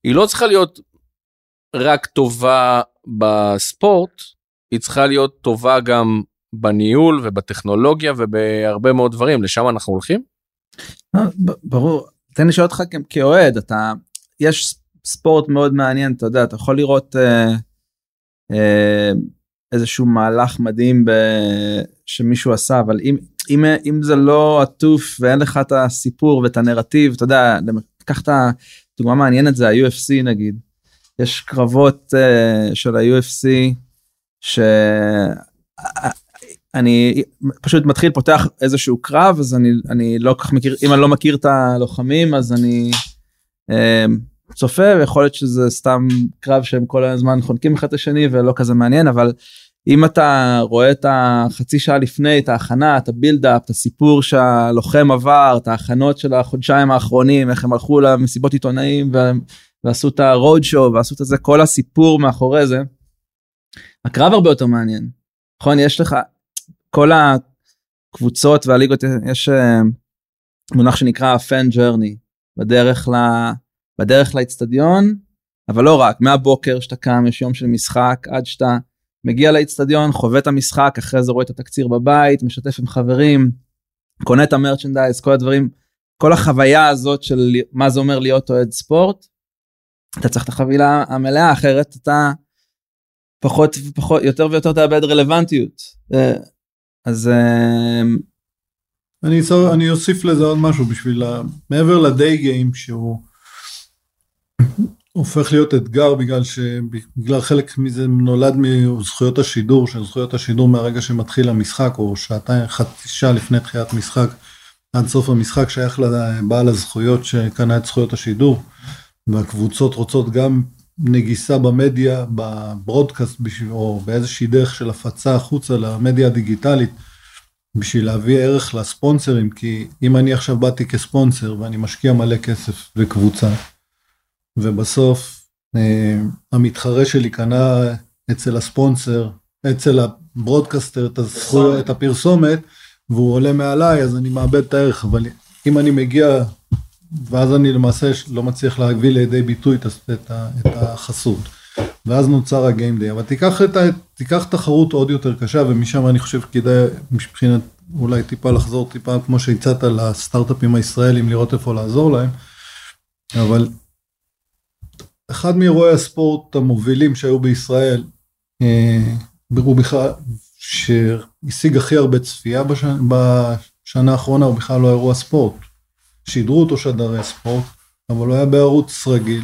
[SPEAKER 3] היא לא צריכה להיות רק טובה בספורט היא צריכה להיות טובה גם בניהול ובטכנולוגיה ובהרבה מאוד דברים לשם אנחנו הולכים.
[SPEAKER 4] אה, ברור. תן לי לשאול אותך כאוהד אתה יש ספורט מאוד מעניין אתה יודע אתה יכול לראות אה, אה, איזשהו מהלך מדהים ב... שמישהו עשה אבל אם אם אם זה לא עטוף ואין לך את הסיפור ואת הנרטיב אתה יודע קח את הדוגמה מעניינת זה ה-UFC נגיד יש קרבות uh, של ה-UFC שאני פשוט מתחיל פותח איזשהו קרב אז אני אני לא כך מכיר אם אני לא מכיר את הלוחמים אז אני uh, צופה ויכול להיות שזה סתם קרב שהם כל הזמן חונקים אחד את השני ולא כזה מעניין אבל אם אתה רואה את החצי שעה לפני את ההכנה את הבילדאפ את הסיפור שהלוחם עבר את ההכנות של החודשיים האחרונים איך הם הלכו למסיבות עיתונאים והם ועשו את הרוד שואו ועשו את זה כל הסיפור מאחורי זה. הקרב הרבה יותר מעניין. נכון יש לך כל הקבוצות והליגות יש אה, מונח שנקרא פן ג'רני, בדרך, ל... בדרך לאצטדיון, אבל לא רק, מהבוקר שאתה קם, יש יום של משחק, עד שאתה מגיע לאצטדיון, חווה את המשחק, אחרי זה רואה את התקציר בבית, משתף עם חברים, קונה את המרצ'נדייז, כל הדברים, כל החוויה הזאת של מה זה אומר להיות אוהד ספורט, אתה צריך את החבילה המלאה, אחרת אתה פחות ופחות, יותר ויותר תאבד רלוונטיות. אה, אז... אה,
[SPEAKER 5] אני, צר, אני אוסיף לזה עוד משהו בשביל, ה... מעבר לדיי גיים שהוא הופך להיות אתגר בגלל שבגלל חלק מזה נולד מזכויות השידור, של זכויות השידור מהרגע שמתחיל המשחק או שעתיים, חצי שעה לפני תחילת משחק עד סוף המשחק שייך לבעל הזכויות שקנה את זכויות השידור והקבוצות רוצות גם נגיסה במדיה, בברודקאסט או באיזושהי דרך של הפצה החוצה למדיה הדיגיטלית בשביל להביא ערך לספונסרים כי אם אני עכשיו באתי כספונסר ואני משקיע מלא כסף בקבוצה ובסוף אה, המתחרה שלי קנה אצל הספונסר, אצל הברודקאסטר את, הזכו, את הפרסומת והוא עולה מעליי אז אני מאבד את הערך. אבל אם אני מגיע ואז אני למעשה לא מצליח להביא לידי ביטוי את, את, החסות. ואז נוצר הגיים דיי אבל תיקח, את, תיקח תחרות עוד יותר קשה ומשם אני חושב כדאי מבחינת אולי טיפה לחזור טיפה כמו שהצעת לסטארט-אפים הישראלים לראות איפה לעזור להם. אבל אחד מאירועי הספורט המובילים שהיו בישראל, אה, הוא בכלל, שהשיג הכי הרבה צפייה בשנה, בשנה האחרונה, הוא בכלל לא אירוע ספורט. שידרו אותו שדרי ספורט, אבל הוא היה בערוץ רגיל,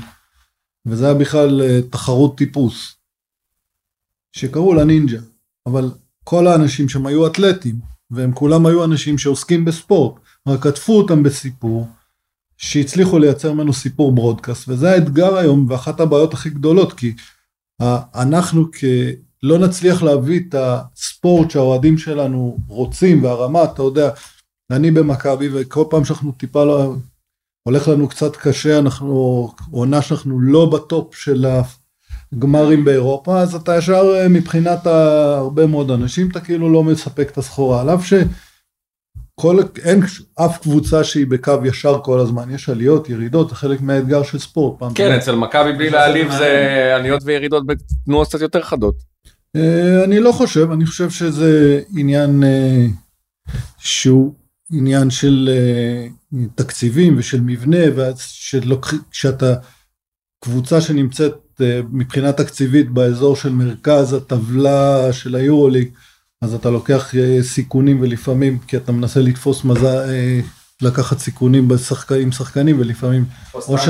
[SPEAKER 5] וזה היה בכלל אה, תחרות טיפוס, שקראו לה נינג'ה, אבל כל האנשים שם היו אתלטים, והם כולם היו אנשים שעוסקים בספורט, רק עטפו אותם בסיפור, שהצליחו לייצר ממנו סיפור ברודקאסט וזה האתגר היום ואחת הבעיות הכי גדולות כי אנחנו כ... לא נצליח להביא את הספורט שהאוהדים שלנו רוצים והרמה אתה יודע אני במכבי וכל פעם שאנחנו טיפה לא הולך לנו קצת קשה אנחנו עונה שאנחנו לא בטופ של הגמרים באירופה אז אתה ישר מבחינת הרבה מאוד אנשים אתה כאילו לא מספק את הסחורה על אף ש... כל, אין אף קבוצה שהיא בקו ישר כל הזמן, יש עליות, ירידות, זה חלק מהאתגר של ספורט.
[SPEAKER 3] כן, אצל מכבי בלי להעליב זה עליות וירידות בתנועות קצת יותר חדות.
[SPEAKER 5] אה, אני לא חושב, אני חושב שזה עניין אה, שהוא עניין של אה, תקציבים ושל מבנה, ושאתה קבוצה שנמצאת מבחינה תקציבית באזור של מרכז הטבלה של היורוליג, אז אתה לוקח אה, סיכונים ולפעמים, כי אתה מנסה לתפוס מזל, אה, לקחת סיכונים בשחק, עם שחקנים ולפעמים, או ש...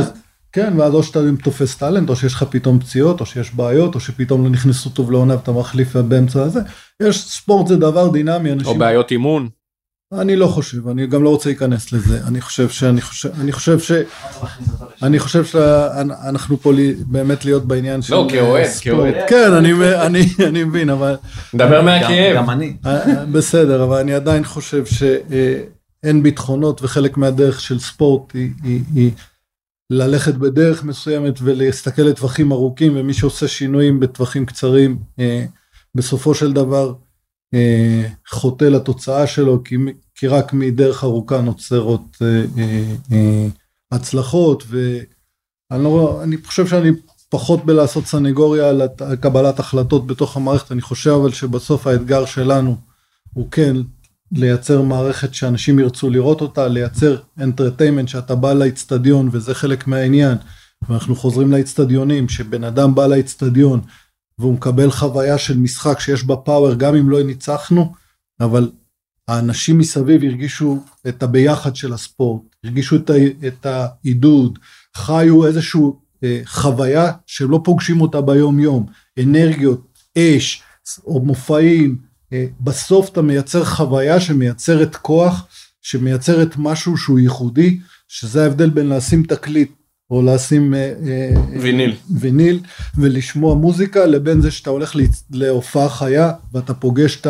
[SPEAKER 5] כן, ואז או שאתה תופס טאלנט, או שיש לך פתאום פציעות, או שיש בעיות, או שפתאום לא נכנסו טוב לעונה ואתה מחליף באמצע הזה. יש, ספורט זה דבר דינמי,
[SPEAKER 3] אנשים... או בעיות אימון.
[SPEAKER 5] אני לא חושב, אני גם לא רוצה להיכנס לזה, אני חושב שאני חושב, אני חושב ש... אני חושב שאנחנו פה לי, באמת להיות בעניין של
[SPEAKER 3] לא, כאוהד, כאוהד.
[SPEAKER 5] כן, אני, אני, אני מבין, אבל...
[SPEAKER 3] דבר מהכאב.
[SPEAKER 4] גם אני.
[SPEAKER 5] אה, בסדר, אבל אני עדיין חושב שאין ביטחונות, וחלק מהדרך של ספורט היא, היא, היא ללכת בדרך מסוימת ולהסתכל לטווחים ארוכים, ומי שעושה שינויים בטווחים קצרים, אה, בסופו של דבר אה, חוטא לתוצאה שלו, כי, כי רק מדרך ארוכה נוצרות אה, אה, הצלחות, ואני לא, אני חושב שאני פחות בלעשות סנגוריה על קבלת החלטות בתוך המערכת, אני חושב אבל שבסוף האתגר שלנו הוא כן לייצר מערכת שאנשים ירצו לראות אותה, לייצר אנטרטיימנט שאתה בא לאיצטדיון וזה חלק מהעניין, ואנחנו חוזרים לאיצטדיונים, שבן אדם בא לאיצטדיון והוא מקבל חוויה של משחק שיש בה פאוור גם אם לא ניצחנו, אבל האנשים מסביב הרגישו את הביחד של הספורט, הרגישו את, ה, את העידוד, חיו איזושהי אה, חוויה שהם לא פוגשים אותה ביום יום, אנרגיות, אש, או מופעים, אה, בסוף אתה מייצר חוויה שמייצרת כוח, שמייצרת משהו שהוא ייחודי, שזה ההבדל בין לשים תקליט או לשים אה,
[SPEAKER 3] אה, ויניל.
[SPEAKER 5] ויניל ולשמוע מוזיקה לבין זה שאתה הולך להופעה חיה ואתה פוגש את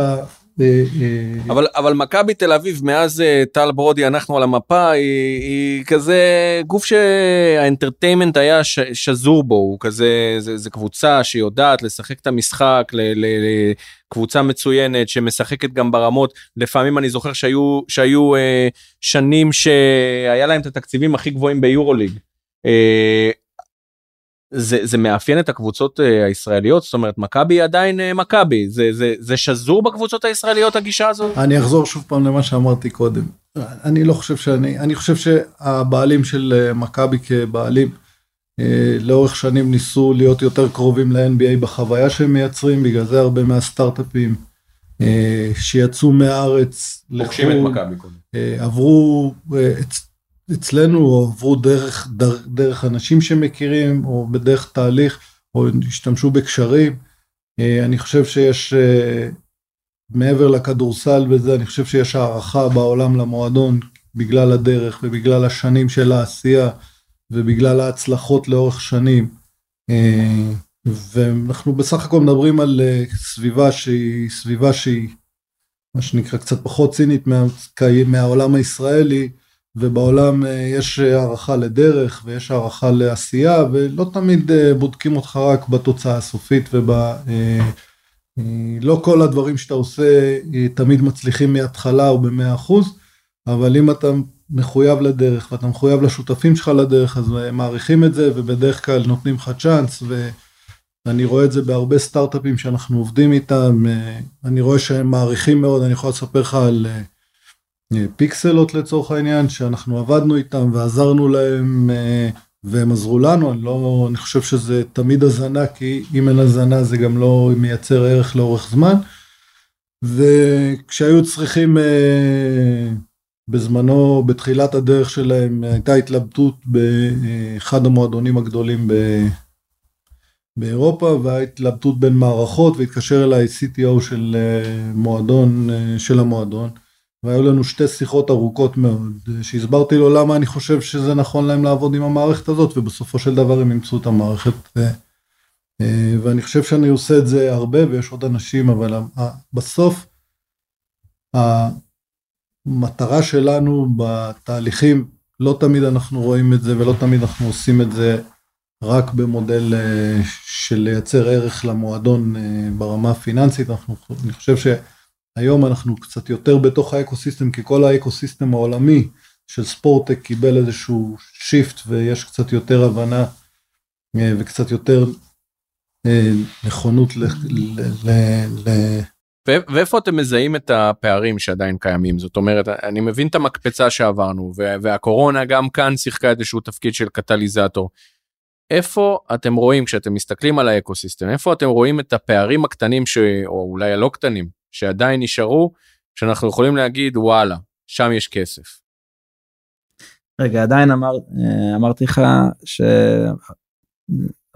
[SPEAKER 3] אבל אבל מכבי תל אביב מאז אה, טל ברודי אנחנו על המפה היא, היא כזה גוף שהאנטרטיימנט היה ש, שזור בו הוא כזה זה, זה קבוצה שיודעת לשחק את המשחק לקבוצה מצוינת שמשחקת גם ברמות לפעמים אני זוכר שהיו שהיו אה, שנים שהיה להם את התקציבים הכי גבוהים ביורוליג. אה, זה, זה מאפיין את הקבוצות uh, הישראליות זאת אומרת מכבי עדיין uh, מכבי זה, זה, זה שזור בקבוצות הישראליות הגישה הזאת?
[SPEAKER 5] אני אחזור שוב פעם למה שאמרתי קודם אני לא חושב שאני אני חושב שהבעלים של uh, מכבי כבעלים לאורך שנים ניסו להיות יותר קרובים ל-NBA בחוויה שהם מייצרים בגלל זה הרבה מהסטארט-אפים שיצאו מהארץ
[SPEAKER 3] פוגשים את מכבי קודם.
[SPEAKER 5] uh, עברו את אצלנו עברו דרך, דרך, דרך אנשים שמכירים או בדרך תהליך או השתמשו בקשרים. אה, אני חושב שיש אה, מעבר לכדורסל וזה אני חושב שיש הערכה בעולם למועדון בגלל הדרך ובגלל השנים של העשייה ובגלל ההצלחות לאורך שנים. אה, ואנחנו בסך הכל מדברים על סביבה שהיא סביבה שהיא מה שנקרא קצת פחות צינית מה, מהעולם הישראלי ובעולם אה, יש הערכה לדרך ויש הערכה לעשייה ולא תמיד אה, בודקים אותך רק בתוצאה הסופית וב... אה, לא כל הדברים שאתה עושה תמיד מצליחים מההתחלה או במאה אחוז, אבל אם אתה מחויב לדרך ואתה מחויב לשותפים שלך לדרך אז מעריכים את זה ובדרך כלל נותנים לך צ'אנס ואני רואה את זה בהרבה סטארט-אפים שאנחנו עובדים איתם, אני רואה שהם מעריכים מאוד, אני יכול לספר לך על פיקסלות לצורך העניין שאנחנו עבדנו איתם ועזרנו להם אה, והם עזרו לנו אני לא אני חושב שזה תמיד הזנה כי אם אין הזנה זה גם לא מייצר ערך לאורך זמן. וכשהיו צריכים אה, בזמנו בתחילת הדרך שלהם הייתה התלבטות באחד המועדונים הגדולים ב... באירופה וההתלבטות בין מערכות והתקשר אליי CTO של אה, מועדון של המועדון והיו לנו שתי שיחות ארוכות מאוד, שהסברתי לו למה אני חושב שזה נכון להם לעבוד עם המערכת הזאת, ובסופו של דבר הם ימצאו את המערכת. אה, ואני חושב שאני עושה את זה הרבה, ויש עוד אנשים, אבל בסוף המטרה שלנו בתהליכים, לא תמיד אנחנו רואים את זה ולא תמיד אנחנו עושים את זה רק במודל אה, של לייצר ערך למועדון אה, ברמה הפיננסית, אנחנו, אני חושב ש... היום אנחנו קצת יותר בתוך ה ecosystem כי כל ה ecosystem העולמי של sport tech קיבל איזשהו shift ויש קצת יותר הבנה אה, וקצת יותר אה, נכונות ל... ל, ל, ל
[SPEAKER 3] ואיפה אתם מזהים את הפערים שעדיין קיימים זאת אומרת אני מבין את המקפצה שעברנו והקורונה גם כאן שיחקה איזשהו תפקיד של קטליזטור. איפה אתם רואים כשאתם מסתכלים על האקוסיסטם איפה אתם רואים את הפערים הקטנים ש... או אולי הלא קטנים שעדיין נשארו, שאנחנו יכולים להגיד וואלה, שם יש כסף.
[SPEAKER 4] רגע, עדיין אמר, אה, אמרתי לך ש...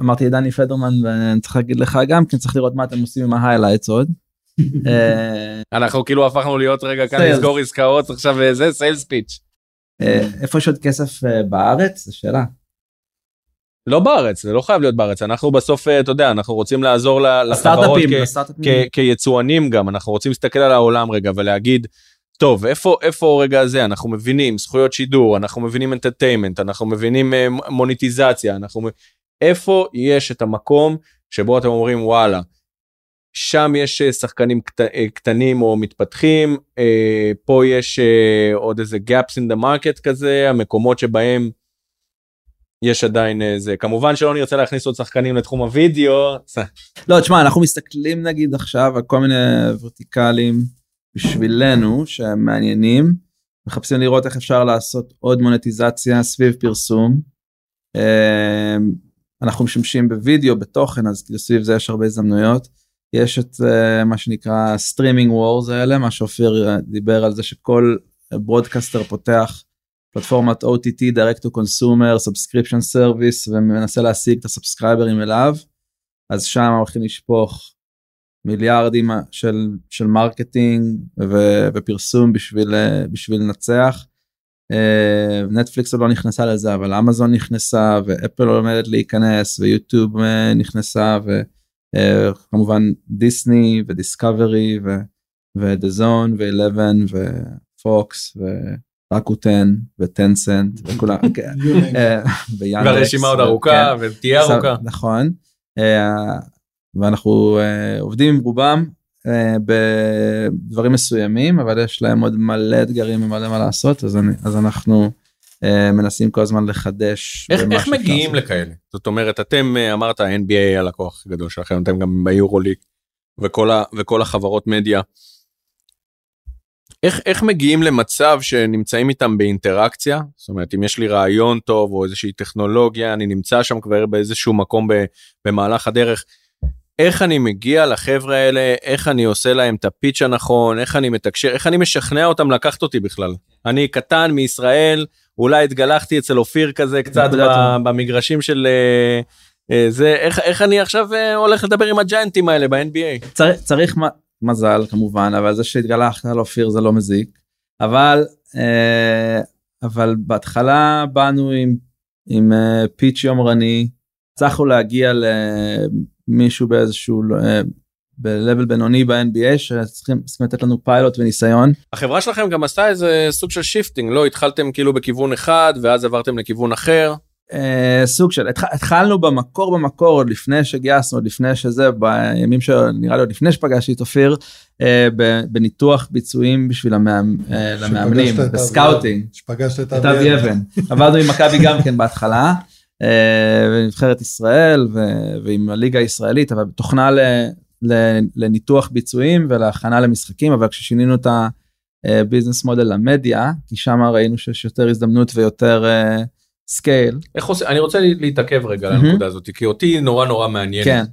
[SPEAKER 4] אמרתי לדני פדרמן ואני צריך להגיד לך גם כן צריך לראות מה אתם עושים עם ה highlights עוד.
[SPEAKER 3] אה, אנחנו כאילו הפכנו להיות רגע כאן לסגור עסקאות עכשיו אה, זה sales pitch.
[SPEAKER 4] איפה יש עוד כסף בארץ? זו שאלה.
[SPEAKER 3] לא בארץ, זה לא חייב להיות בארץ, אנחנו בסוף, אה, אתה יודע, אנחנו רוצים לעזור לחברות כיצואנים גם, אנחנו רוצים להסתכל על העולם רגע ולהגיד, טוב, איפה, איפה רגע זה, אנחנו מבינים זכויות שידור, אנחנו מבינים entertainment, אנחנו מבינים אה, מוניטיזציה, אנחנו, איפה יש את המקום שבו אתם אומרים, וואלה, שם יש אה, שחקנים קט, קטנים או מתפתחים, פה יש עוד איזה gaps in the market כזה, המקומות שבהם יש עדיין זה כמובן שלא נרצה להכניס עוד שחקנים לתחום הוידאו.
[SPEAKER 4] לא תשמע אנחנו מסתכלים נגיד עכשיו על כל מיני ורטיקלים בשבילנו שהם מעניינים מחפשים לראות איך אפשר לעשות עוד מונטיזציה סביב פרסום. אמ, אנחנו משתמשים בווידאו בתוכן אז כאילו סביב זה יש הרבה הזדמנויות. יש את אה, מה שנקרא streaming wars האלה מה שאופיר אה, דיבר על זה שכל broadcaster פותח פלטפורמת OTT direct to consumer subscription service ומנסה להשיג את הסאבסקרייברים אליו אז שם הולכים לשפוך מיליארדים של של marketing ו, ופרסום בשביל בשביל לנצח. נטפליקס עוד לא נכנסה לזה אבל אמזון נכנסה ואפל עומדת להיכנס ויוטיוב אה, נכנסה וכמובן דיסני ודיסקאברי ודה זון ו-11 ופוקס ורקוטן וטנסנט וכולם. אה, ויאנדקס,
[SPEAKER 3] והרשימה עוד ארוכה
[SPEAKER 4] כן.
[SPEAKER 3] ותהיה ארוכה.
[SPEAKER 4] נכון. אה, ואנחנו אה, עובדים עם רובם אה, בדברים מסוימים אבל יש להם עוד מלא אתגרים ומלא מה לעשות אז, אני, אז אנחנו אה, מנסים כל הזמן לחדש.
[SPEAKER 3] איך, מגיעים
[SPEAKER 4] לעשות.
[SPEAKER 3] לכאלה? זאת אומרת, אתם אה, אמרת NBA הלקוח הגדול שלכם, אתם גם ביורוליג וכל, ה, וכל החברות מדיה. איך, איך מגיעים למצב שנמצאים איתם באינטראקציה? זאת אומרת, אם יש לי רעיון טוב או איזושהי טכנולוגיה, אני נמצא שם כבר באיזשהו מקום ב, במהלך הדרך. איך אני מגיע לחבר'ה האלה, איך אני עושה להם את הפיץ' הנכון, איך אני מתקשר, איך אני משכנע אותם לקחת אותי בכלל. אני קטן מישראל, אולי התגלחתי אצל אופיר כזה קצת במגרשים של אה, אה, זה, איך, איך אני עכשיו אה, הולך לדבר עם הג'יינטים האלה ב-NBA.
[SPEAKER 4] צריך, צריך מזל כמובן אבל זה שהתגלחת על אופיר זה לא מזיק. אבל אה, אבל בהתחלה באנו עם עם אה, pitch יומרני. הצלחנו להגיע למישהו באיזשהו אה, ב-level בינוני ב-NBA שצריכים צריכים לתת לנו פיילוט וניסיון.
[SPEAKER 3] החברה שלכם גם עשתה איזה סוג של shifting, לא? התחלתם כאילו בכיוון אחד ואז עברתם לכיוון אחר.
[SPEAKER 4] אה, סוג של התח, התחלנו במקור במקור עוד לפני שגייסנו עוד לפני שזה בימים שנראה לי עוד לפני שפגשתי את אופיר אה, בניתוח ביצועים בשביל המאמ, אה, למאמנים ב
[SPEAKER 5] scouting. שפגשת את אבי אבן.
[SPEAKER 4] עבדנו עם מכבי גם כן בהתחלה אה, ונבחרת ישראל ו- ועם הליגה הישראלית אבל תוכנה ל- ל- לניתוח ביצועים ולהכנה למשחקים אבל כששינינו את ה business model למדיה כי שם ראינו שיש יותר הזדמנות ויותר scale
[SPEAKER 3] איך עושה, אני רוצה להתעכב רגע על. הנקודה הזאת, כי אותי נורא נורא מעניין.
[SPEAKER 4] כן.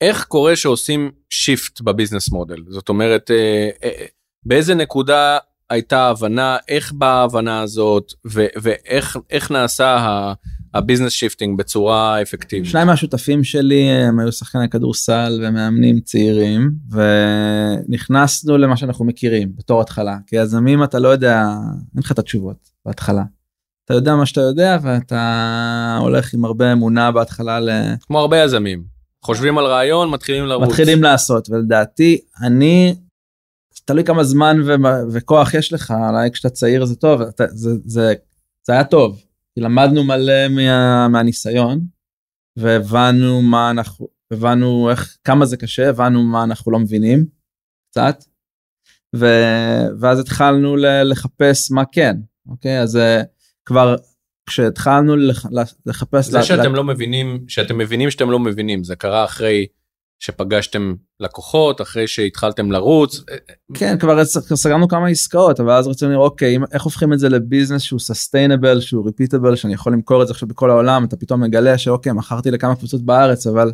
[SPEAKER 3] איך קורה שעושים shift ב business model? זאת אומרת, אה, אה, באיזה נקודה הייתה הבנה, איך באה ההבנה הזאת, ו- ואיך איך נעשה ה business shifting בצורה אפקטיבית?
[SPEAKER 4] שניים מהשותפים שלי הם היו שחקני כדורסל ומאמנים צעירים ונכנסנו למה שאנחנו מכירים בתור התחלה כי יזמים אתה לא יודע אין לך את התשובות בהתחלה. אתה יודע מה שאתה יודע ואתה הולך עם הרבה אמונה בהתחלה ל...
[SPEAKER 3] כמו הרבה יזמים, חושבים על רעיון, מתחילים לרוץ.
[SPEAKER 4] מתחילים לעשות ולדעתי אני תלוי כמה זמן ו- וכוח יש לך אולי כשאתה צעיר זה טוב אתה, זה, זה, זה היה טוב. כי למדנו מלא מה, מהניסיון והבנו מה אנחנו הבנו איך כמה זה קשה הבנו מה אנחנו לא מבינים קצת. ו, ואז התחלנו ל, לחפש מה כן אוקיי? אז אה, כבר כשהתחלנו לח, לחפש
[SPEAKER 3] זה
[SPEAKER 4] לה-
[SPEAKER 3] שאתם
[SPEAKER 4] לה-
[SPEAKER 3] לא מבינים, שאתם מבינים שאתם לא מבינים, זה קרה אחרי שפגשתם לקוחות, אחרי שהתחלתם לרוץ.
[SPEAKER 4] כן כבר סגרנו כמה עסקאות אבל אז רצינו לראות אוקיי איך הופכים את זה לביזנס שהוא סוסטיינבל שהוא ריפיטבל שאני יכול למכור את זה עכשיו בכל העולם אתה פתאום מגלה שאוקיי מכרתי לכמה קבוצות בארץ אבל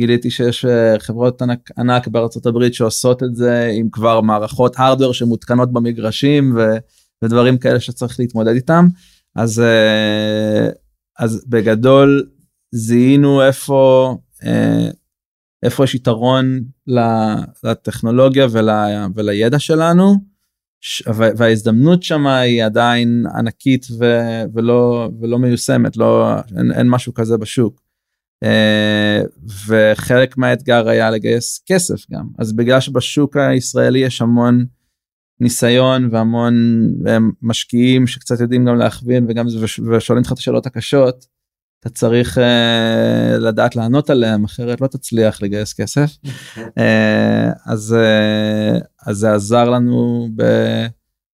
[SPEAKER 4] גיליתי שיש אה, חברות ענק, ענק בארצות הברית שעושות את זה עם כבר מערכות הארדוור שמותקנות במגרשים ו, ודברים כאלה שצריך להתמודד איתם אז אה, אז בגדול זיהינו איפה. אה, איפה יש יתרון לטכנולוגיה ול, ולידע שלנו וההזדמנות שם היא עדיין ענקית ו, ולא ולא מיושמת לא אין, אין משהו כזה בשוק. אה, וחלק מהאתגר היה לגייס כסף גם אז בגלל שבשוק הישראלי יש המון ניסיון והמון משקיעים שקצת יודעים גם להכווין וגם וש- ושואלים אותך את השאלות הקשות אתה צריך uh, לדעת לענות עליהם אחרת לא תצליח לגייס כסף. uh, אז uh, אז זה עזר לנו ב,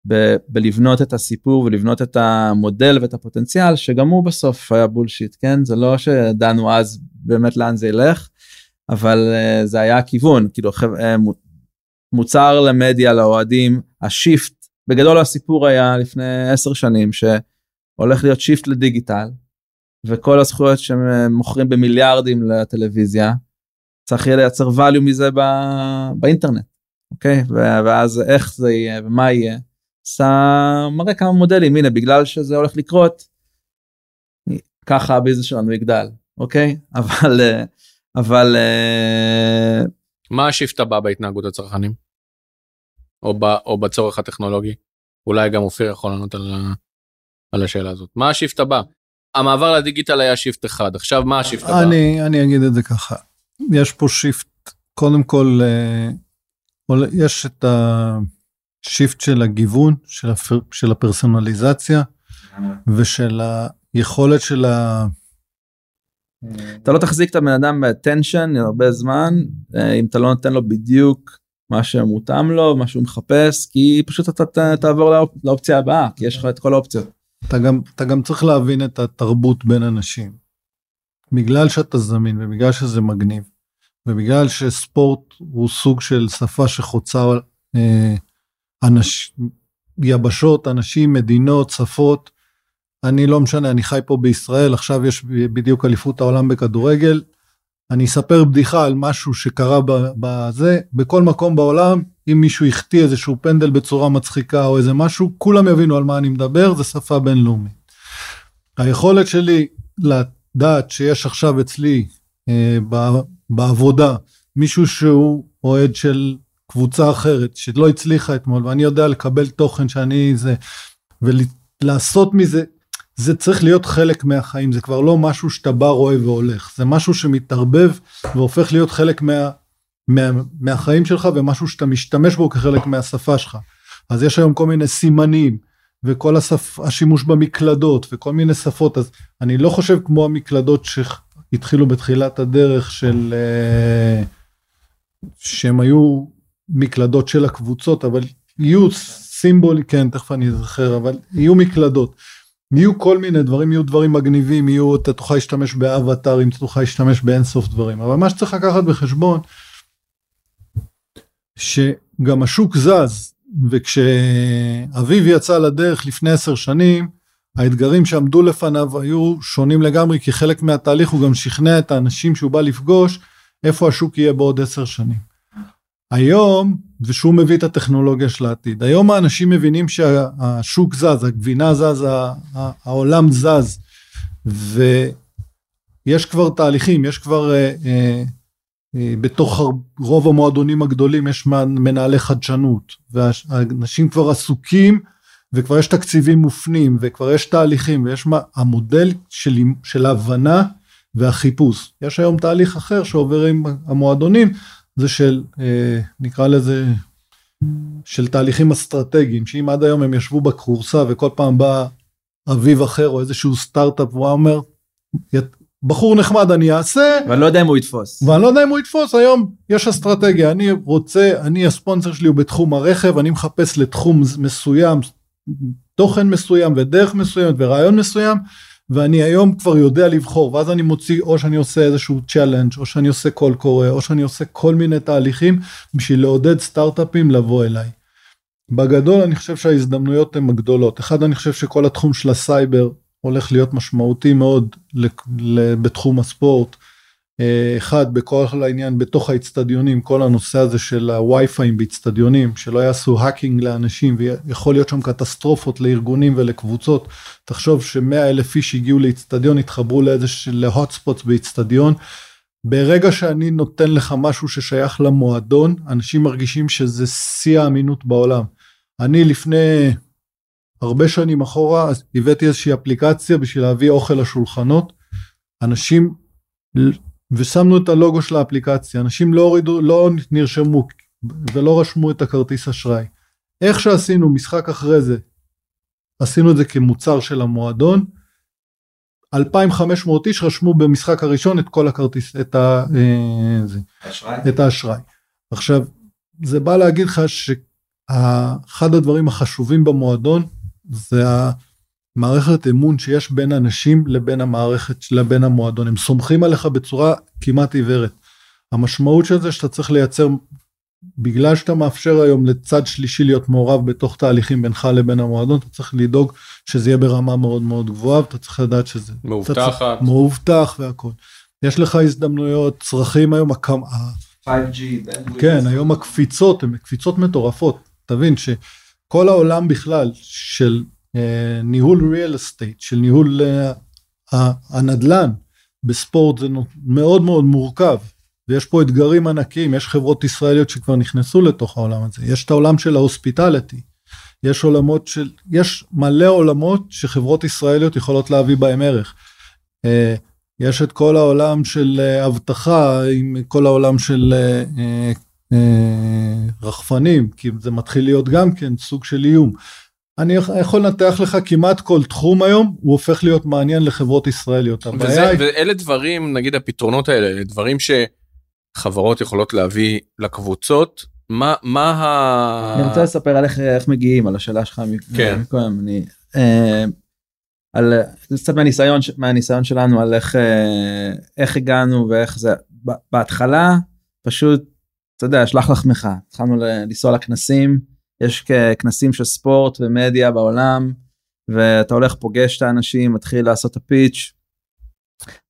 [SPEAKER 4] ב, בלבנות את הסיפור ולבנות את המודל ואת הפוטנציאל שגם הוא בסוף היה בולשיט כן? זה לא שדענו אז באמת לאן זה ילך אבל uh, זה היה הכיוון. כאילו מוצר למדיה לאוהדים ה shift בגדול הסיפור היה לפני עשר שנים שהולך להיות shift לדיגיטל וכל הזכויות שהם מוכרים במיליארדים לטלוויזיה צריך יהיה לייצר value מזה ב... באינטרנט אוקיי ואז איך זה יהיה ומה יהיה. עשה מראה כמה מודלים הנה בגלל שזה הולך לקרות ככה ה business שלנו יגדל אוקיי אבל אבל אה,
[SPEAKER 3] מה ה shift הבא בהתנהגות הצרכנים? או, ב, או בצורך הטכנולוגי? אולי גם אופיר יכול לענות על, על השאלה הזאת. מה ה shift הבא? המעבר לדיגיטל היה shift אחד, עכשיו מה ה shift הבא?
[SPEAKER 5] אני, אני אגיד את זה ככה, יש פה shift, קודם כל אה, יש את ה shift של הגיוון, של, הפר, של הפרסונליזציה ושל היכולת של ה...
[SPEAKER 4] אתה לא תחזיק את הבן אדם באטנשן הרבה זמן אה, אם אתה לא נותן לו בדיוק מה שמותאם לו מה שהוא מחפש כי פשוט אתה ת- תעבור לאופ- לאופציה הבאה כי יש לך את כל האופציות.
[SPEAKER 5] אתה גם, אתה גם צריך להבין את התרבות בין אנשים. בגלל שאתה זמין ובגלל שזה מגניב ובגלל שספורט הוא סוג של שפה שחוצה אה, אנש, יבשות, אנשים, מדינות, שפות. אני לא משנה, אני חי פה בישראל, עכשיו יש בדיוק אליפות העולם בכדורגל. אני אספר בדיחה על משהו שקרה בזה, בכל מקום בעולם, אם מישהו החטיא איזשהו פנדל בצורה מצחיקה או איזה משהו, כולם יבינו על מה אני מדבר, זה שפה בינלאומית. היכולת שלי לדעת שיש עכשיו אצלי אה, בעבודה מישהו שהוא אוהד של קבוצה אחרת שלא הצליחה אתמול ואני יודע לקבל תוכן שאני זה ולעשות מזה זה צריך להיות חלק מהחיים זה כבר לא משהו שאתה בא רואה והולך. זה משהו שמתערבב והופך להיות חלק מה, מה, מהחיים שלך ומשהו שאתה משתמש בו כחלק מהשפה שלך. אז יש היום כל מיני סימנים וכל השפ... השימוש במקלדות וכל מיני שפות. אז אני לא חושב כמו המקלדות שהתחילו בתחילת הדרך של אה, שהם היו מקלדות של הקבוצות אבל יהיו סימבולי כן תכף אני אזכר אבל יהיו מקלדות. יהיו כל מיני דברים יהיו דברים מגניבים יהיו אתה תוכל להשתמש באבטרים אתה תוכל להשתמש באינסוף דברים אבל מה שצריך לקחת בחשבון שגם השוק זז וכשאביב יצא לדרך לפני עשר שנים האתגרים שעמדו לפניו היו שונים לגמרי כי חלק מהתהליך הוא גם שכנע את האנשים שהוא בא לפגוש איפה השוק יהיה בעוד עשר שנים. היום ושהוא מביא את הטכנולוגיה של העתיד היום האנשים מבינים שהשוק זז הגבינה זז העולם זז ויש כבר תהליכים יש כבר אה, אה, אה, בתוך רוב המועדונים הגדולים יש מנהלי חדשנות והאנשים כבר עסוקים וכבר יש תקציבים מופנים וכבר יש תהליכים ויש מה המודל של, של ההבנה והחיפוש. יש היום תהליך אחר שעובר עם המועדונים זה של אה, נקרא לזה של תהליכים אסטרטגיים שאם עד היום הם ישבו בקורסה וכל פעם בא אביב אחר או איזשהו סטארט-אפ והוא אומר בחור נחמד אני אעשה.
[SPEAKER 4] ואני לא יודע אם הוא יתפוס.
[SPEAKER 5] ואני לא יודע אם הוא יתפוס היום יש אסטרטגיה אני רוצה אני הספונסר שלי הוא בתחום הרכב אני מחפש לתחום מסוים תוכן מסוים ודרך מסוימת ורעיון מסוים ואני היום כבר יודע לבחור ואז אני מוציא או שאני עושה איזשהו challenge או שאני עושה קול קורא או שאני עושה כל מיני תהליכים בשביל לעודד סטארט-אפים לבוא אליי. בגדול אני חושב שההזדמנויות הן הגדולות אחד אני חושב שכל התחום של הסייבר הולך להיות משמעותי מאוד בתחום הספורט. אחד בכל העניין בתוך האצטדיונים כל הנושא הזה של הווי-פיי באצטדיונים שלא יעשו hacking לאנשים ויכול להיות שם קטסטרופות לארגונים ולקבוצות תחשוב שמאה אלף איש הגיעו לאצטדיון התחברו לאיזה להוט ספוט באצטדיון. ברגע שאני נותן לך משהו ששייך למועדון אנשים מרגישים שזה שיא האמינות בעולם. אני לפני הרבה שנים אחורה הבאתי איזושהי אפליקציה בשביל להביא אוכל לשולחנות. אנשים ושמנו את הלוגו של האפליקציה אנשים לא הורידו לא נרשמו ולא רשמו את הכרטיס אשראי. איך שעשינו משחק אחרי זה עשינו את זה כמוצר של המועדון 2500 איש רשמו במשחק הראשון את כל הכרטיס את, ה, אה, זה, את האשראי. עכשיו זה בא להגיד לך שאחד הדברים החשובים במועדון זה מערכת אמון שיש בין אנשים לבין המערכת לבין המועדון הם סומכים עליך בצורה כמעט עיוורת. המשמעות של זה שאתה צריך לייצר בגלל שאתה מאפשר היום לצד שלישי להיות מעורב בתוך תהליכים בינך לבין המועדון אתה צריך לדאוג שזה יהיה ברמה מאוד מאוד גבוהה ואתה צריך לדעת שזה
[SPEAKER 3] מאובטחת
[SPEAKER 5] מאובטח והכל. יש לך הזדמנויות צרכים היום הקמ...
[SPEAKER 4] 5G
[SPEAKER 5] כן היום הקפיצות הן קפיצות מטורפות תבין שכל העולם בכלל של ניהול real estate של ניהול אה, הנדל"ן בספורט זה מאוד מאוד מורכב ויש פה אתגרים ענקיים יש חברות ישראליות שכבר נכנסו לתוך העולם הזה יש את העולם של ההוספיטליטי יש עולמות של יש מלא עולמות שחברות ישראליות יכולות להביא בהם ערך. אה, יש את כל העולם של אבטחה עם כל העולם של רחפנים, כי זה מתחיל להיות גם כן סוג של איום. אני יכול לנתח לך כמעט כל תחום היום, הוא הופך להיות מעניין לחברות ישראליות.
[SPEAKER 3] וזה, היא... ואלה דברים, נגיד הפתרונות האלה, אלה דברים שחברות יכולות להביא לקבוצות. מה, מה ה...
[SPEAKER 4] אני רוצה לספר על איך, איך מגיעים, על השאלה שלך.
[SPEAKER 3] כן.
[SPEAKER 4] מקודם, אני, אה, על, קצת מהניסיון, מהניסיון שלנו על איך, אה, איך הגענו ואיך זה, בהתחלה פשוט, אתה יודע, שלח לחמך, התחלנו לנסוע לכנסים. יש כנסים של ספורט ומדיה בעולם, ואתה הולך פוגש את האנשים, מתחיל לעשות את הפיץ'.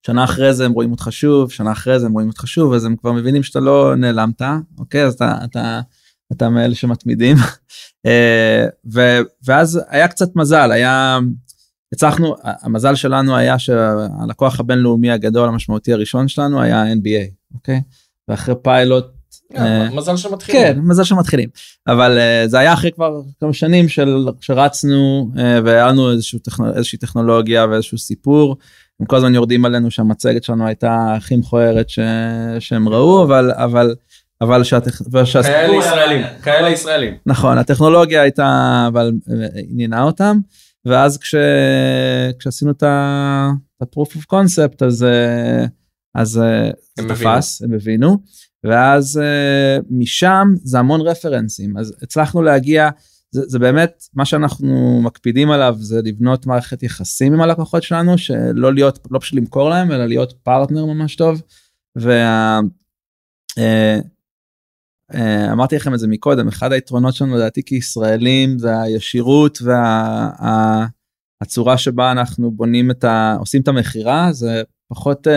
[SPEAKER 4] שנה אחרי זה הם רואים אותך שוב, שנה אחרי זה הם רואים אותך שוב, אז הם כבר מבינים שאתה לא נעלמת, אוקיי? אז אתה, אתה, אתה מאלה שמתמידים. אה, ו, ואז היה קצת מזל, היה, הצלחנו, המזל שלנו היה שהלקוח הבינלאומי הגדול המשמעותי הראשון שלנו היה NBA, אוקיי? ואחרי פיילוט
[SPEAKER 3] מזל שמתחילים.
[SPEAKER 4] כן, מזל שמתחילים. אבל uh, זה היה אחרי כבר כמה שנים של שרצנו uh, והיה לנו איזושהי טכנולוגיה ואיזשהו סיפור. הם כל הזמן יורדים עלינו שהמצגת שלנו הייתה הכי מכוערת ש... שהם ראו אבל אבל אבל שהטכ...
[SPEAKER 3] כאלה ישראלים כאלה ישראלים
[SPEAKER 4] נכון הטכנולוגיה הייתה אבל עניינה אותם ואז כש... כשעשינו את ה-proof of concept אז אז זה תפס הם הבינו. ואז uh, משם זה המון רפרנסים אז הצלחנו להגיע זה, זה באמת מה שאנחנו מקפידים עליו זה לבנות מערכת יחסים עם הלקוחות שלנו שלא להיות לא פשוט למכור להם אלא להיות פרטנר ממש טוב. ואמרתי uh, uh, אמרתי לכם את זה מקודם אחד היתרונות שלנו לדעתי כישראלים זה הישירות והצורה וה, שבה אנחנו בונים את ה... עושים את המכירה זה פחות. Uh,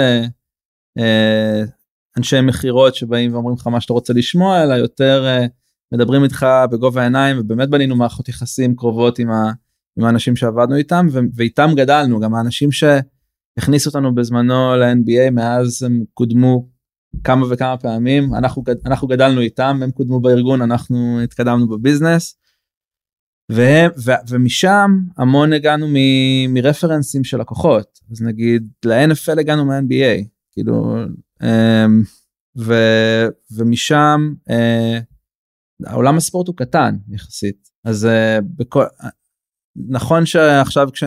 [SPEAKER 4] uh, אנשי מכירות שבאים ואומרים לך מה שאתה רוצה לשמוע אלא יותר uh, מדברים איתך בגובה העיניים ובאמת בנינו מערכות יחסים קרובות עם, ה, עם האנשים שעבדנו איתם ו, ואיתם גדלנו. גם האנשים שהכניסו אותנו בזמנו ל-NBA מאז הם קודמו כמה וכמה פעמים. אנחנו אנחנו גדלנו איתם הם קודמו בארגון אנחנו התקדמנו בביזנס. והם, ו, ומשם המון הגענו מ, מרפרנסים של לקוחות. אז נגיד ל-NFL הגענו מה-NBA כאילו ו, ומשם אה, העולם הספורט הוא קטן יחסית. אז אה, בכל נכון שעכשיו כש,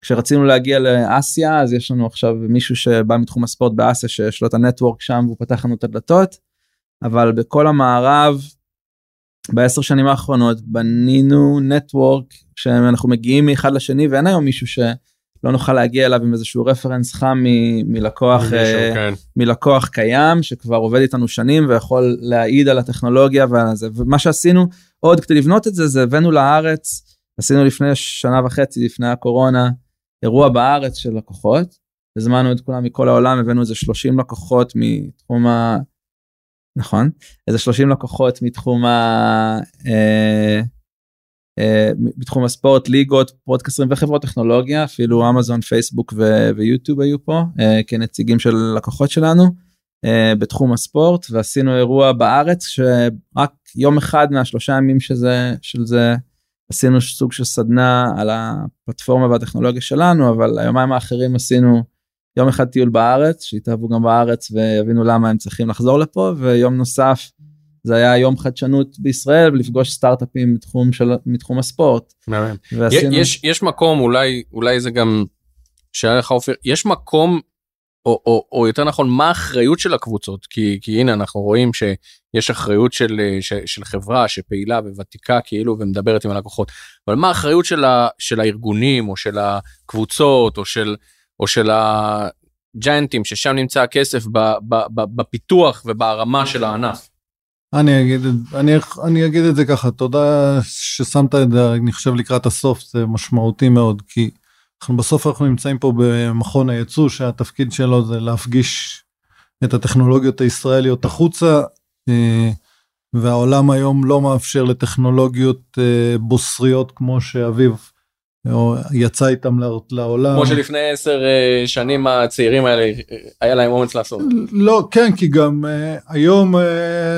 [SPEAKER 4] כשרצינו להגיע לאסיה אז יש לנו עכשיו מישהו שבא מתחום הספורט באסיה שיש לו את הנטוורק שם והוא פתח לנו את הדלתות אבל בכל המערב בעשר שנים האחרונות בנינו נטוורק שאנחנו מגיעים מאחד לשני ואין היום מישהו ש... לא נוכל להגיע אליו עם איזשהו רפרנס חם מלקוח
[SPEAKER 3] מישהו, uh, כן.
[SPEAKER 4] מלקוח קיים שכבר עובד איתנו שנים ויכול להעיד על הטכנולוגיה ועל זה ומה שעשינו עוד כדי לבנות את זה זה הבאנו לארץ עשינו לפני שנה וחצי לפני הקורונה אירוע בארץ של לקוחות. הזמנו את כולם מכל העולם הבאנו איזה 30 לקוחות מתחום ה... נכון? איזה 30 לקוחות מתחום ה... אה, בתחום הספורט ליגות ברודקאסטרים וחברות טכנולוגיה אפילו אמזון פייסבוק ויוטיוב היו פה אה, כנציגים של לקוחות שלנו אה, בתחום הספורט ועשינו אירוע בארץ שרק יום אחד מהשלושה ימים שזה של זה עשינו סוג של סדנה על הפלטפורמה והטכנולוגיה שלנו אבל היומיים האחרים עשינו יום אחד טיול בארץ שהתאהבו גם בארץ ויבינו למה הם צריכים לחזור לפה ויום נוסף. זה היה יום חדשנות בישראל ולפגוש סטארט-אפים מתחום של מתחום הספורט.
[SPEAKER 3] ועשינו... יש יש מקום אולי אולי זה גם שהיה לך אופיר יש מקום או, או, או יותר נכון מה האחריות של הקבוצות כי כי הנה אנחנו רואים שיש אחריות של, של, של חברה שפעילה וותיקה כאילו ומדברת עם הלקוחות אבל מה האחריות של, ה, של הארגונים או של הקבוצות או של או של הג'יינטים ששם נמצא הכסף בפיתוח ובהרמה של הענף.
[SPEAKER 5] אני אגיד, אני, אני אגיד את זה ככה, תודה ששמת את זה, אני חושב לקראת הסוף, זה משמעותי מאוד, כי אנחנו בסוף אנחנו נמצאים פה במכון הייצוא, שהתפקיד שלו זה להפגיש את הטכנולוגיות הישראליות החוצה, אה, והעולם היום לא מאפשר לטכנולוגיות אה, בוסריות כמו שאביב או יצא איתם לעולם.
[SPEAKER 3] כמו שלפני עשר אה, שנים הצעירים האלה אה, היה להם אומץ לעשות.
[SPEAKER 5] לא, כן, כי גם uh, היום uh,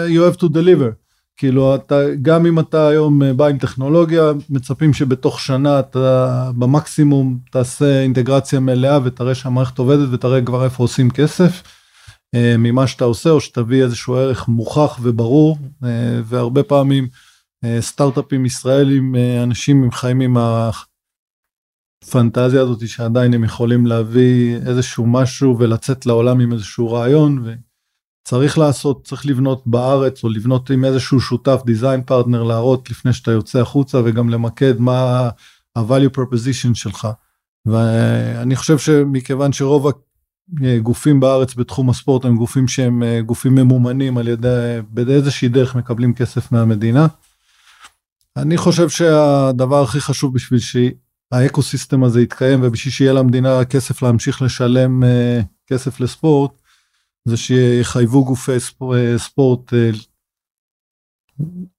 [SPEAKER 5] you have to deliver. כאילו אתה גם אם אתה היום בא עם טכנולוגיה מצפים שבתוך שנה אתה במקסימום תעשה אינטגרציה מלאה ותראה שהמערכת עובדת ותראה כבר איפה עושים כסף. אה, ממה שאתה עושה או שתביא איזשהו ערך מוכח וברור אה, והרבה פעמים אה, סטארט-אפים ישראלים אנשים חיים עם הפנטזיה הזאת שעדיין הם יכולים להביא איזשהו משהו ולצאת לעולם עם איזשהו רעיון וצריך לעשות צריך לבנות בארץ או לבנות עם איזשהו שותף דיזיין פרטנר להראות לפני שאתה יוצא החוצה וגם למקד מה ה-value proposition שלך. ואני חושב שמכיוון שרוב גופים בארץ בתחום הספורט הם גופים שהם אה, גופים ממומנים על ידי, באיזושהי דרך מקבלים כסף מהמדינה. אני חושב שהדבר הכי חשוב בשביל שה ecosystem הזה יתקיים ובשביל שיהיה למדינה כסף להמשיך לשלם אה, כסף לספורט, זה שיחייבו גופי אה, ספורט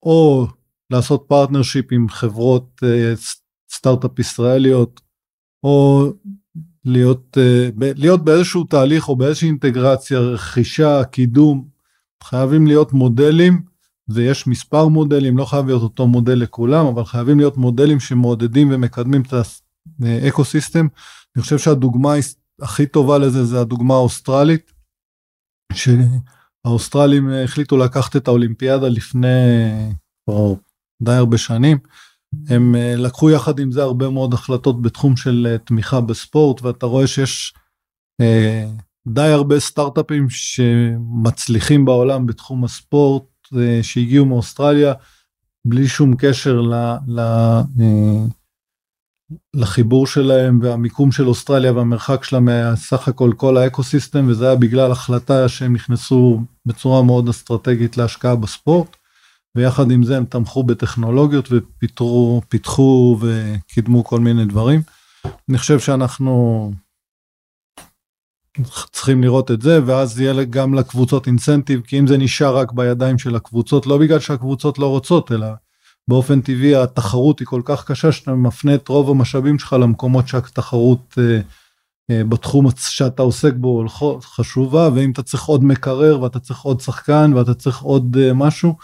[SPEAKER 5] או לעשות partnership עם חברות סטארט-אפ ישראליות, או להיות, אה, להיות באיזשהו תהליך או באיזושהי אינטגרציה, רכישה, קידום, חייבים להיות מודלים, ויש מספר מודלים, לא חייב להיות אותו מודל לכולם, אבל חייבים להיות מודלים שמעודדים ומקדמים את ה ecosystem. אני חושב שהדוגמה הכי טובה לזה זה הדוגמה האוסטרלית, שהאוסטרלים החליטו לקחת את האולימפיאדה לפני כבר די הרבה שנים. הם אה, לקחו יחד עם זה הרבה מאוד החלטות בתחום של אה, תמיכה בספורט ואתה רואה שיש אה, די הרבה סטארט-אפים שמצליחים בעולם בתחום הספורט שהגיעו מאוסטרליה בלי שום קשר ל, ל, לחיבור שלהם והמיקום של אוסטרליה והמרחק שלה מהסך הכל כל האקו סיסטם וזה היה בגלל החלטה שהם נכנסו בצורה מאוד אסטרטגית להשקעה בספורט. ויחד עם זה הם תמכו בטכנולוגיות ופיתרו, פיתחו וקידמו כל מיני דברים. אני חושב שאנחנו צריכים לראות את זה ואז יהיה גם לקבוצות אינסנטיב כי אם זה נשאר רק בידיים של הקבוצות לא בגלל שהקבוצות לא רוצות אלא באופן טבעי התחרות היא כל כך קשה שאתה מפנה את רוב המשאבים שלך למקומות שהתחרות אה, אה, בתחום שאתה עוסק בו חשובה ואם אתה צריך עוד מקרר ואתה צריך עוד שחקן ואתה צריך עוד אה, משהו.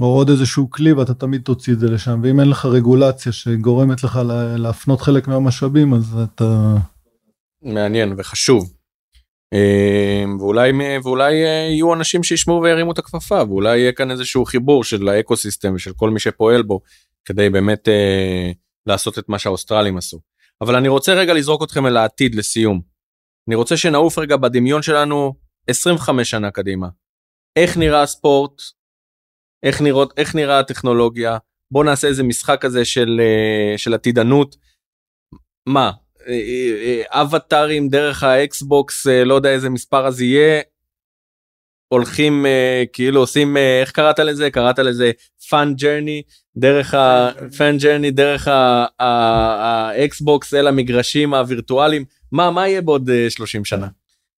[SPEAKER 5] או עוד איזשהו כלי ואתה תמיד תוציא את זה לשם ואם אין לך רגולציה שגורמת לך להפנות חלק מהמשאבים אז אתה.
[SPEAKER 3] מעניין וחשוב. אמ, ואולי ואולי אה, יהיו אנשים שישמעו וירימו את הכפפה ואולי יהיה כאן איזשהו חיבור של האקו סיסטם ושל כל מי שפועל בו כדי באמת אה, לעשות את מה שהאוסטרלים עשו. אבל אני רוצה רגע לזרוק אתכם אל העתיד לסיום. אני רוצה שנעוף רגע בדמיון שלנו 25 שנה קדימה. איך נראה הספורט איך, נראות, איך נראה הטכנולוגיה, בוא נעשה איזה משחק כזה של, אה, של עתידנות. מה, אבטארים דרך ה Xbox, לא יודע איזה מספר אז יהיה, הולכים כאילו עושים איך קראת לזה? קראת לזה fan journey דרך ה fan journey דרך ה Xbox אל המגרשים הווירטואליים. מה מה יהיה בעוד 30 שנה.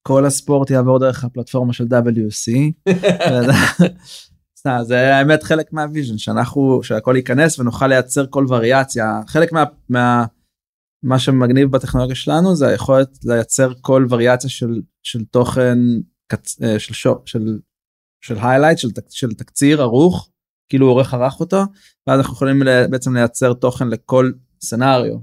[SPEAKER 4] כל הספורט יעבור דרך הפלטפורמה של WSC. זה האמת חלק מה vision שאנחנו שהכל ייכנס ונוכל לייצר כל וריאציה. חלק מה, מה שמגניב בטכנולוגיה שלנו זה היכולת לייצר כל וריאציה של של תוכן אה, של של של של highlight של, של תקציר ערוך כאילו עורך ערך אותו ואז אנחנו יכולים בעצם לייצר תוכן לכל scenario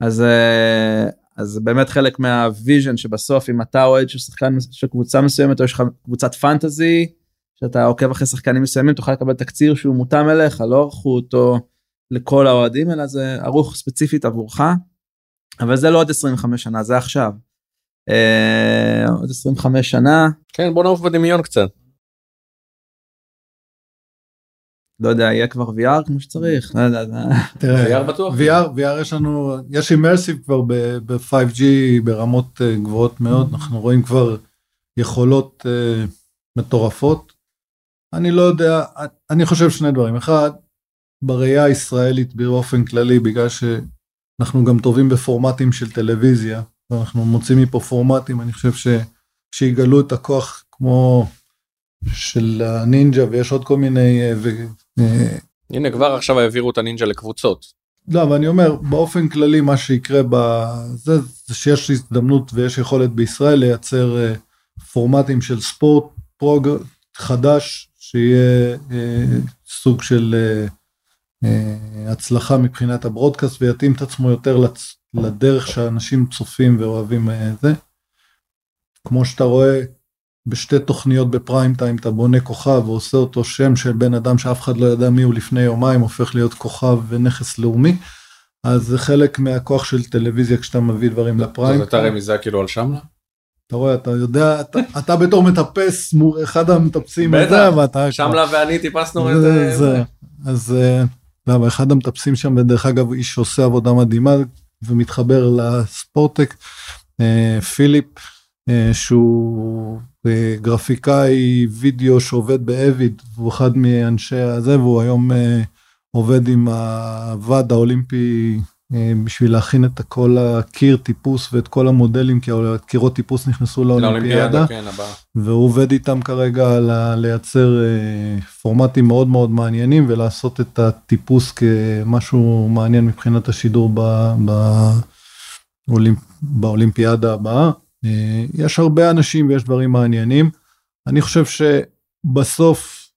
[SPEAKER 4] אז אה, אז באמת חלק מה vision שבסוף אם אתה אוהד של שחקן של קבוצה מסוימת או יש לך קבוצת fantasy שאתה עוקב אחרי שחקנים מסוימים תוכל לקבל תקציר שהוא מותאם אליך לא ערכו אותו לכל האוהדים אלא זה ערוך ספציפית עבורך. אבל זה לא עוד 25 שנה זה עכשיו. אה, עוד 25 שנה.
[SPEAKER 3] כן בוא נעוף בדמיון קצת.
[SPEAKER 4] לא יודע יהיה כבר VR כמו שצריך. לא יודע,
[SPEAKER 5] תראה, VR בטוח. VR, VR יש לנו יש אימרסיב כבר ב-5G ברמות אה, גבוהות מאוד אנחנו רואים כבר יכולות uh, מטורפות אני לא יודע, אני חושב שני דברים. אחד, בראייה הישראלית באופן כללי, בגלל שאנחנו גם טובים בפורמטים של טלוויזיה, ואנחנו מוצאים מפה פורמטים, אני חושב ש... שיגלו את הכוח כמו של הנינג'ה, ויש עוד כל מיני... ו...
[SPEAKER 3] אה, הנה כבר עכשיו העבירו את הנינג'ה לקבוצות.
[SPEAKER 5] לא, אבל אני אומר, באופן כללי מה שיקרה בזה, זה שיש הזדמנות ויש יכולת בישראל לייצר אה, פורמטים של ספורט פרוג... חדש שיהיה אה, סוג של אה, אה, הצלחה מבחינת הברודקאסט ויתאים את עצמו יותר לצ... לדרך שאנשים צופים ואוהבים את זה. כמו שאתה רואה בשתי תוכניות בפריים טיים אתה בונה כוכב ועושה אותו שם של בן אדם שאף אחד לא ידע מי הוא לפני יומיים הופך להיות כוכב ונכס לאומי. אז זה חלק מהכוח של טלוויזיה כשאתה מביא דברים לפריים.
[SPEAKER 3] זאת הייתה רמיזה כאילו על שמלה?
[SPEAKER 5] אתה רואה אתה יודע אתה, אתה בתור מטפס מור- אחד המטפסים
[SPEAKER 3] בטח, שמלה ואני טיפסנו את
[SPEAKER 5] זה,
[SPEAKER 3] זה.
[SPEAKER 5] אז אה, למה אחד המטפסים שם ודרך אגב איש שעושה עבודה מדהימה ומתחבר לספורטק אה, פיליפ אה, שהוא אה, גרפיקאי וידאו שעובד באביד והוא אחד מאנשי הזה והוא היום עובד עם הוועד האולימפי בשביל להכין את כל הקיר טיפוס ואת כל המודלים כי הקירות טיפוס נכנסו לאולימפיאדה.
[SPEAKER 3] כן.
[SPEAKER 5] והוא עובד איתם כרגע על לייצר אה, פורמטים מאוד מאוד מעניינים ולעשות את הטיפוס כמשהו מעניין מבחינת השידור ב, ב, אולימפ, באולימפיאדה הבאה. אה, יש הרבה אנשים ויש דברים מעניינים. אני חושב שבסוף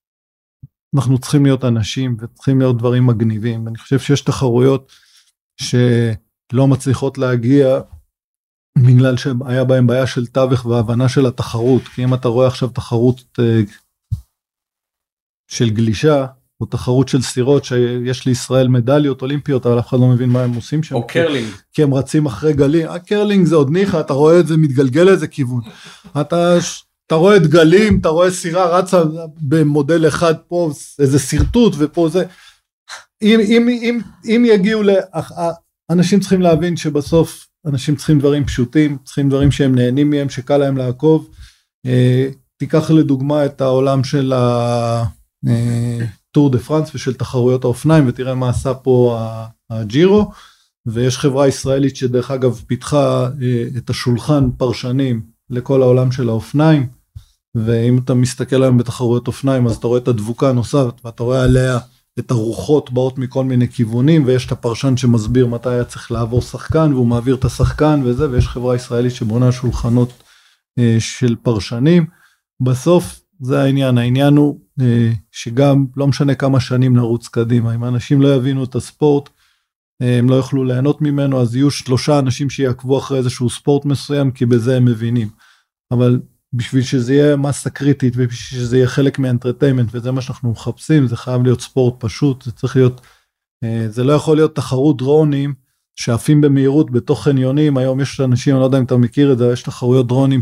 [SPEAKER 5] אנחנו צריכים להיות אנשים וצריכים להיות דברים מגניבים. אני חושב שיש תחרויות שלא מצליחות להגיע בגלל שהיה בהם בעיה של תיווך והבנה של התחרות כי אם אתה רואה עכשיו תחרות אה, של גלישה או תחרות של סירות שיש לישראל מדליות אולימפיות אבל אף אחד לא מבין מה הם עושים שם.
[SPEAKER 3] או קרלינג.
[SPEAKER 5] כי הם רצים אחרי גלים. הקרלינג זה עוד ניחא אתה רואה את זה מתגלגל לאיזה כיוון. אתה אתה רואה את גלים אתה רואה סירה רצה במודל אחד פה איזה שרטוט ופה זה אם, אם, אם, אם יגיעו ל... אנשים צריכים להבין שבסוף אנשים צריכים דברים פשוטים, צריכים דברים שהם נהנים מהם, שקל להם לעקוב. אה, תיקח לדוגמה את העולם של הטור דה פרנס ושל תחרויות האופניים ותראה מה עשה פה הג'ירו. ויש חברה ישראלית שדרך אגב פיתחה אה, את השולחן פרשנים לכל העולם של האופניים. ואם אתה מסתכל היום בתחרויות אופניים אז אתה רואה את הדבוקה הנוסעת ואתה רואה עליה את הרוחות באות מכל מיני כיוונים ויש את הפרשן שמסביר מתי היה צריך לעבור שחקן והוא מעביר את השחקן וזה ויש חברה ישראלית שבונה שולחנות אה, של פרשנים. בסוף זה העניין העניין הוא אה, שגם לא משנה כמה שנים נרוץ קדימה אם אנשים לא יבינו את הספורט אה, הם לא יוכלו ליהנות ממנו אז יהיו שלושה אנשים שיעקבו אחרי איזשהו ספורט מסוים כי בזה הם מבינים. אבל בשביל שזה יהיה מסה קריטית ובשביל שזה יהיה חלק מהאנטרטיימנט וזה מה שאנחנו מחפשים זה חייב להיות ספורט פשוט זה צריך להיות אה, זה לא יכול להיות תחרות דרונים שעפים במהירות בתוך חניונים היום יש אנשים אני לא יודע אם אתה מכיר את זה יש תחרויות דרונים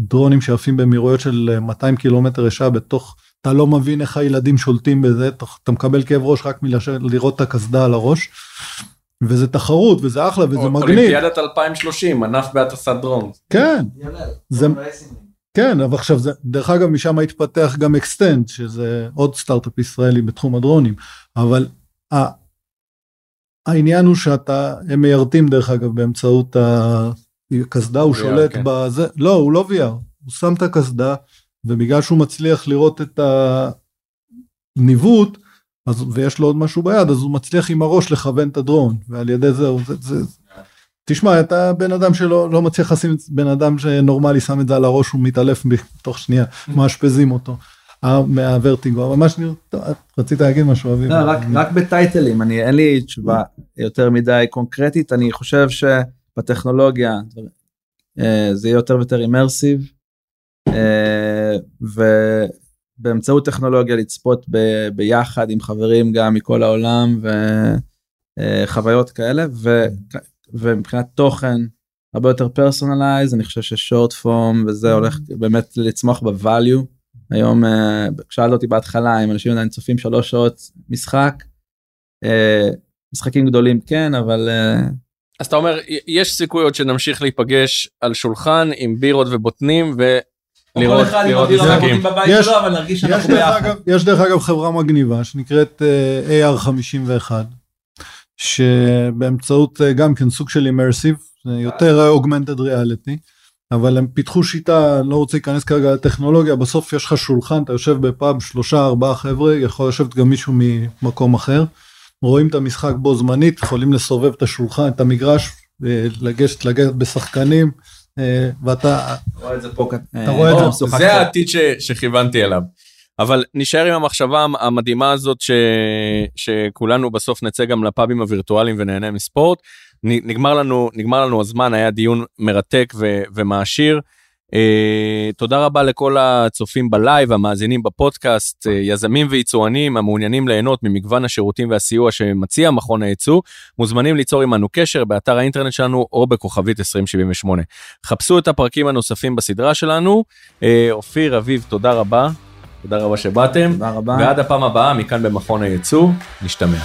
[SPEAKER 5] דרונים שעפים במהירויות של אה, 200 קילומטר לשעה בתוך אתה לא מבין איך הילדים שולטים בזה אתה, אתה מקבל כאב ראש רק מלראות את הקסדה על הראש. וזה תחרות וזה אחלה וזה מגניב
[SPEAKER 3] אולימפיאדת 2030 ענף בהטסת דרון.
[SPEAKER 5] כן זה כן אבל עכשיו זה דרך אגב משם התפתח גם XTEND שזה עוד סטארט-אפ ישראלי בתחום הדרונים אבל ה, העניין הוא שאתה הם מיירטים דרך אגב באמצעות הקסדה הוא
[SPEAKER 3] VR,
[SPEAKER 5] שולט
[SPEAKER 3] כן.
[SPEAKER 5] בזה לא הוא לא VR הוא שם את הקסדה ובגלל שהוא מצליח לראות את הניווט אז ויש לו עוד משהו ביד אז הוא מצליח עם הראש לכוון את הדרון ועל ידי זה הוא זה, זה תשמע אתה בן אדם שלא לא מצליח לשים בן אדם שנורמלי שם את זה על הראש הוא מתעלף בתוך שנייה מאשפזים אותו. אה, מהוורטיגו אבל מה שאני טוב, רצית להגיד משהו אביב?
[SPEAKER 4] לא, רק, רק בטייטלים, אני, אין לי תשובה יותר מדי קונקרטית, אני חושב שבטכנולוגיה אה, זה יהיה יותר ויותר אימרסיב, אה, ובאמצעות טכנולוגיה לצפות ב, ביחד עם חברים גם מכל העולם וחוויות כאלה, ו, ומבחינת תוכן הרבה יותר personalized, אני חושב ש short form וזה הולך באמת לצמוח ב value. היום אה, שאלת אותי בהתחלה אם אנשים עדיין צופים שלוש שעות משחק. אה, משחקים גדולים כן אבל אה,
[SPEAKER 3] אז אתה אומר יש סיכוי עוד שנמשיך להיפגש על שולחן עם בירות ובוטנים ולראות לראות משחקים.
[SPEAKER 5] יש-
[SPEAKER 4] שלו,
[SPEAKER 5] דרך. אגב, יש דרך אגב חברה מגניבה שנקראת אה, AR51 שבאמצעות אה, גם כן סוג של אימרסיב יותר אוגמנטד ריאליטי אבל הם פיתחו שיטה לא רוצה להיכנס כרגע לטכנולוגיה בסוף יש לך שולחן אתה יושב בפאב שלושה ארבעה חבר'ה יכול לשבת גם מישהו ממקום אחר רואים את המשחק בו זמנית יכולים לסובב את השולחן את המגרש אה, לגשת לגשת בשחקנים אה, ואתה
[SPEAKER 4] רואה את זה פה,
[SPEAKER 5] אתה רואה את זה.
[SPEAKER 4] משוחק
[SPEAKER 3] זה
[SPEAKER 4] פה.
[SPEAKER 3] העתיד שכיוונתי אליו. אבל נשאר עם המחשבה המדהימה הזאת ש, שכולנו בסוף נצא גם לפאבים הווירטואליים ונהנה מספורט. נגמר לנו נגמר לנו הזמן היה דיון מרתק ו, ומעשיר. Uh, תודה רבה לכל הצופים בלייב, המאזינים בפודקאסט, uh, יזמים ויצואנים המעוניינים ליהנות ממגוון השירותים והסיוע שמציע מכון הייצוא, מוזמנים ליצור עמנו קשר באתר האינטרנט שלנו או בכוכבית 2078. חפשו את הפרקים הנוספים בסדרה שלנו. Uh, אופיר, אביב, תודה רבה. תודה רבה שבאתם.
[SPEAKER 4] תודה רבה.
[SPEAKER 3] ועד הפעם הבאה, מכאן במכון הייצוא, נשתמע.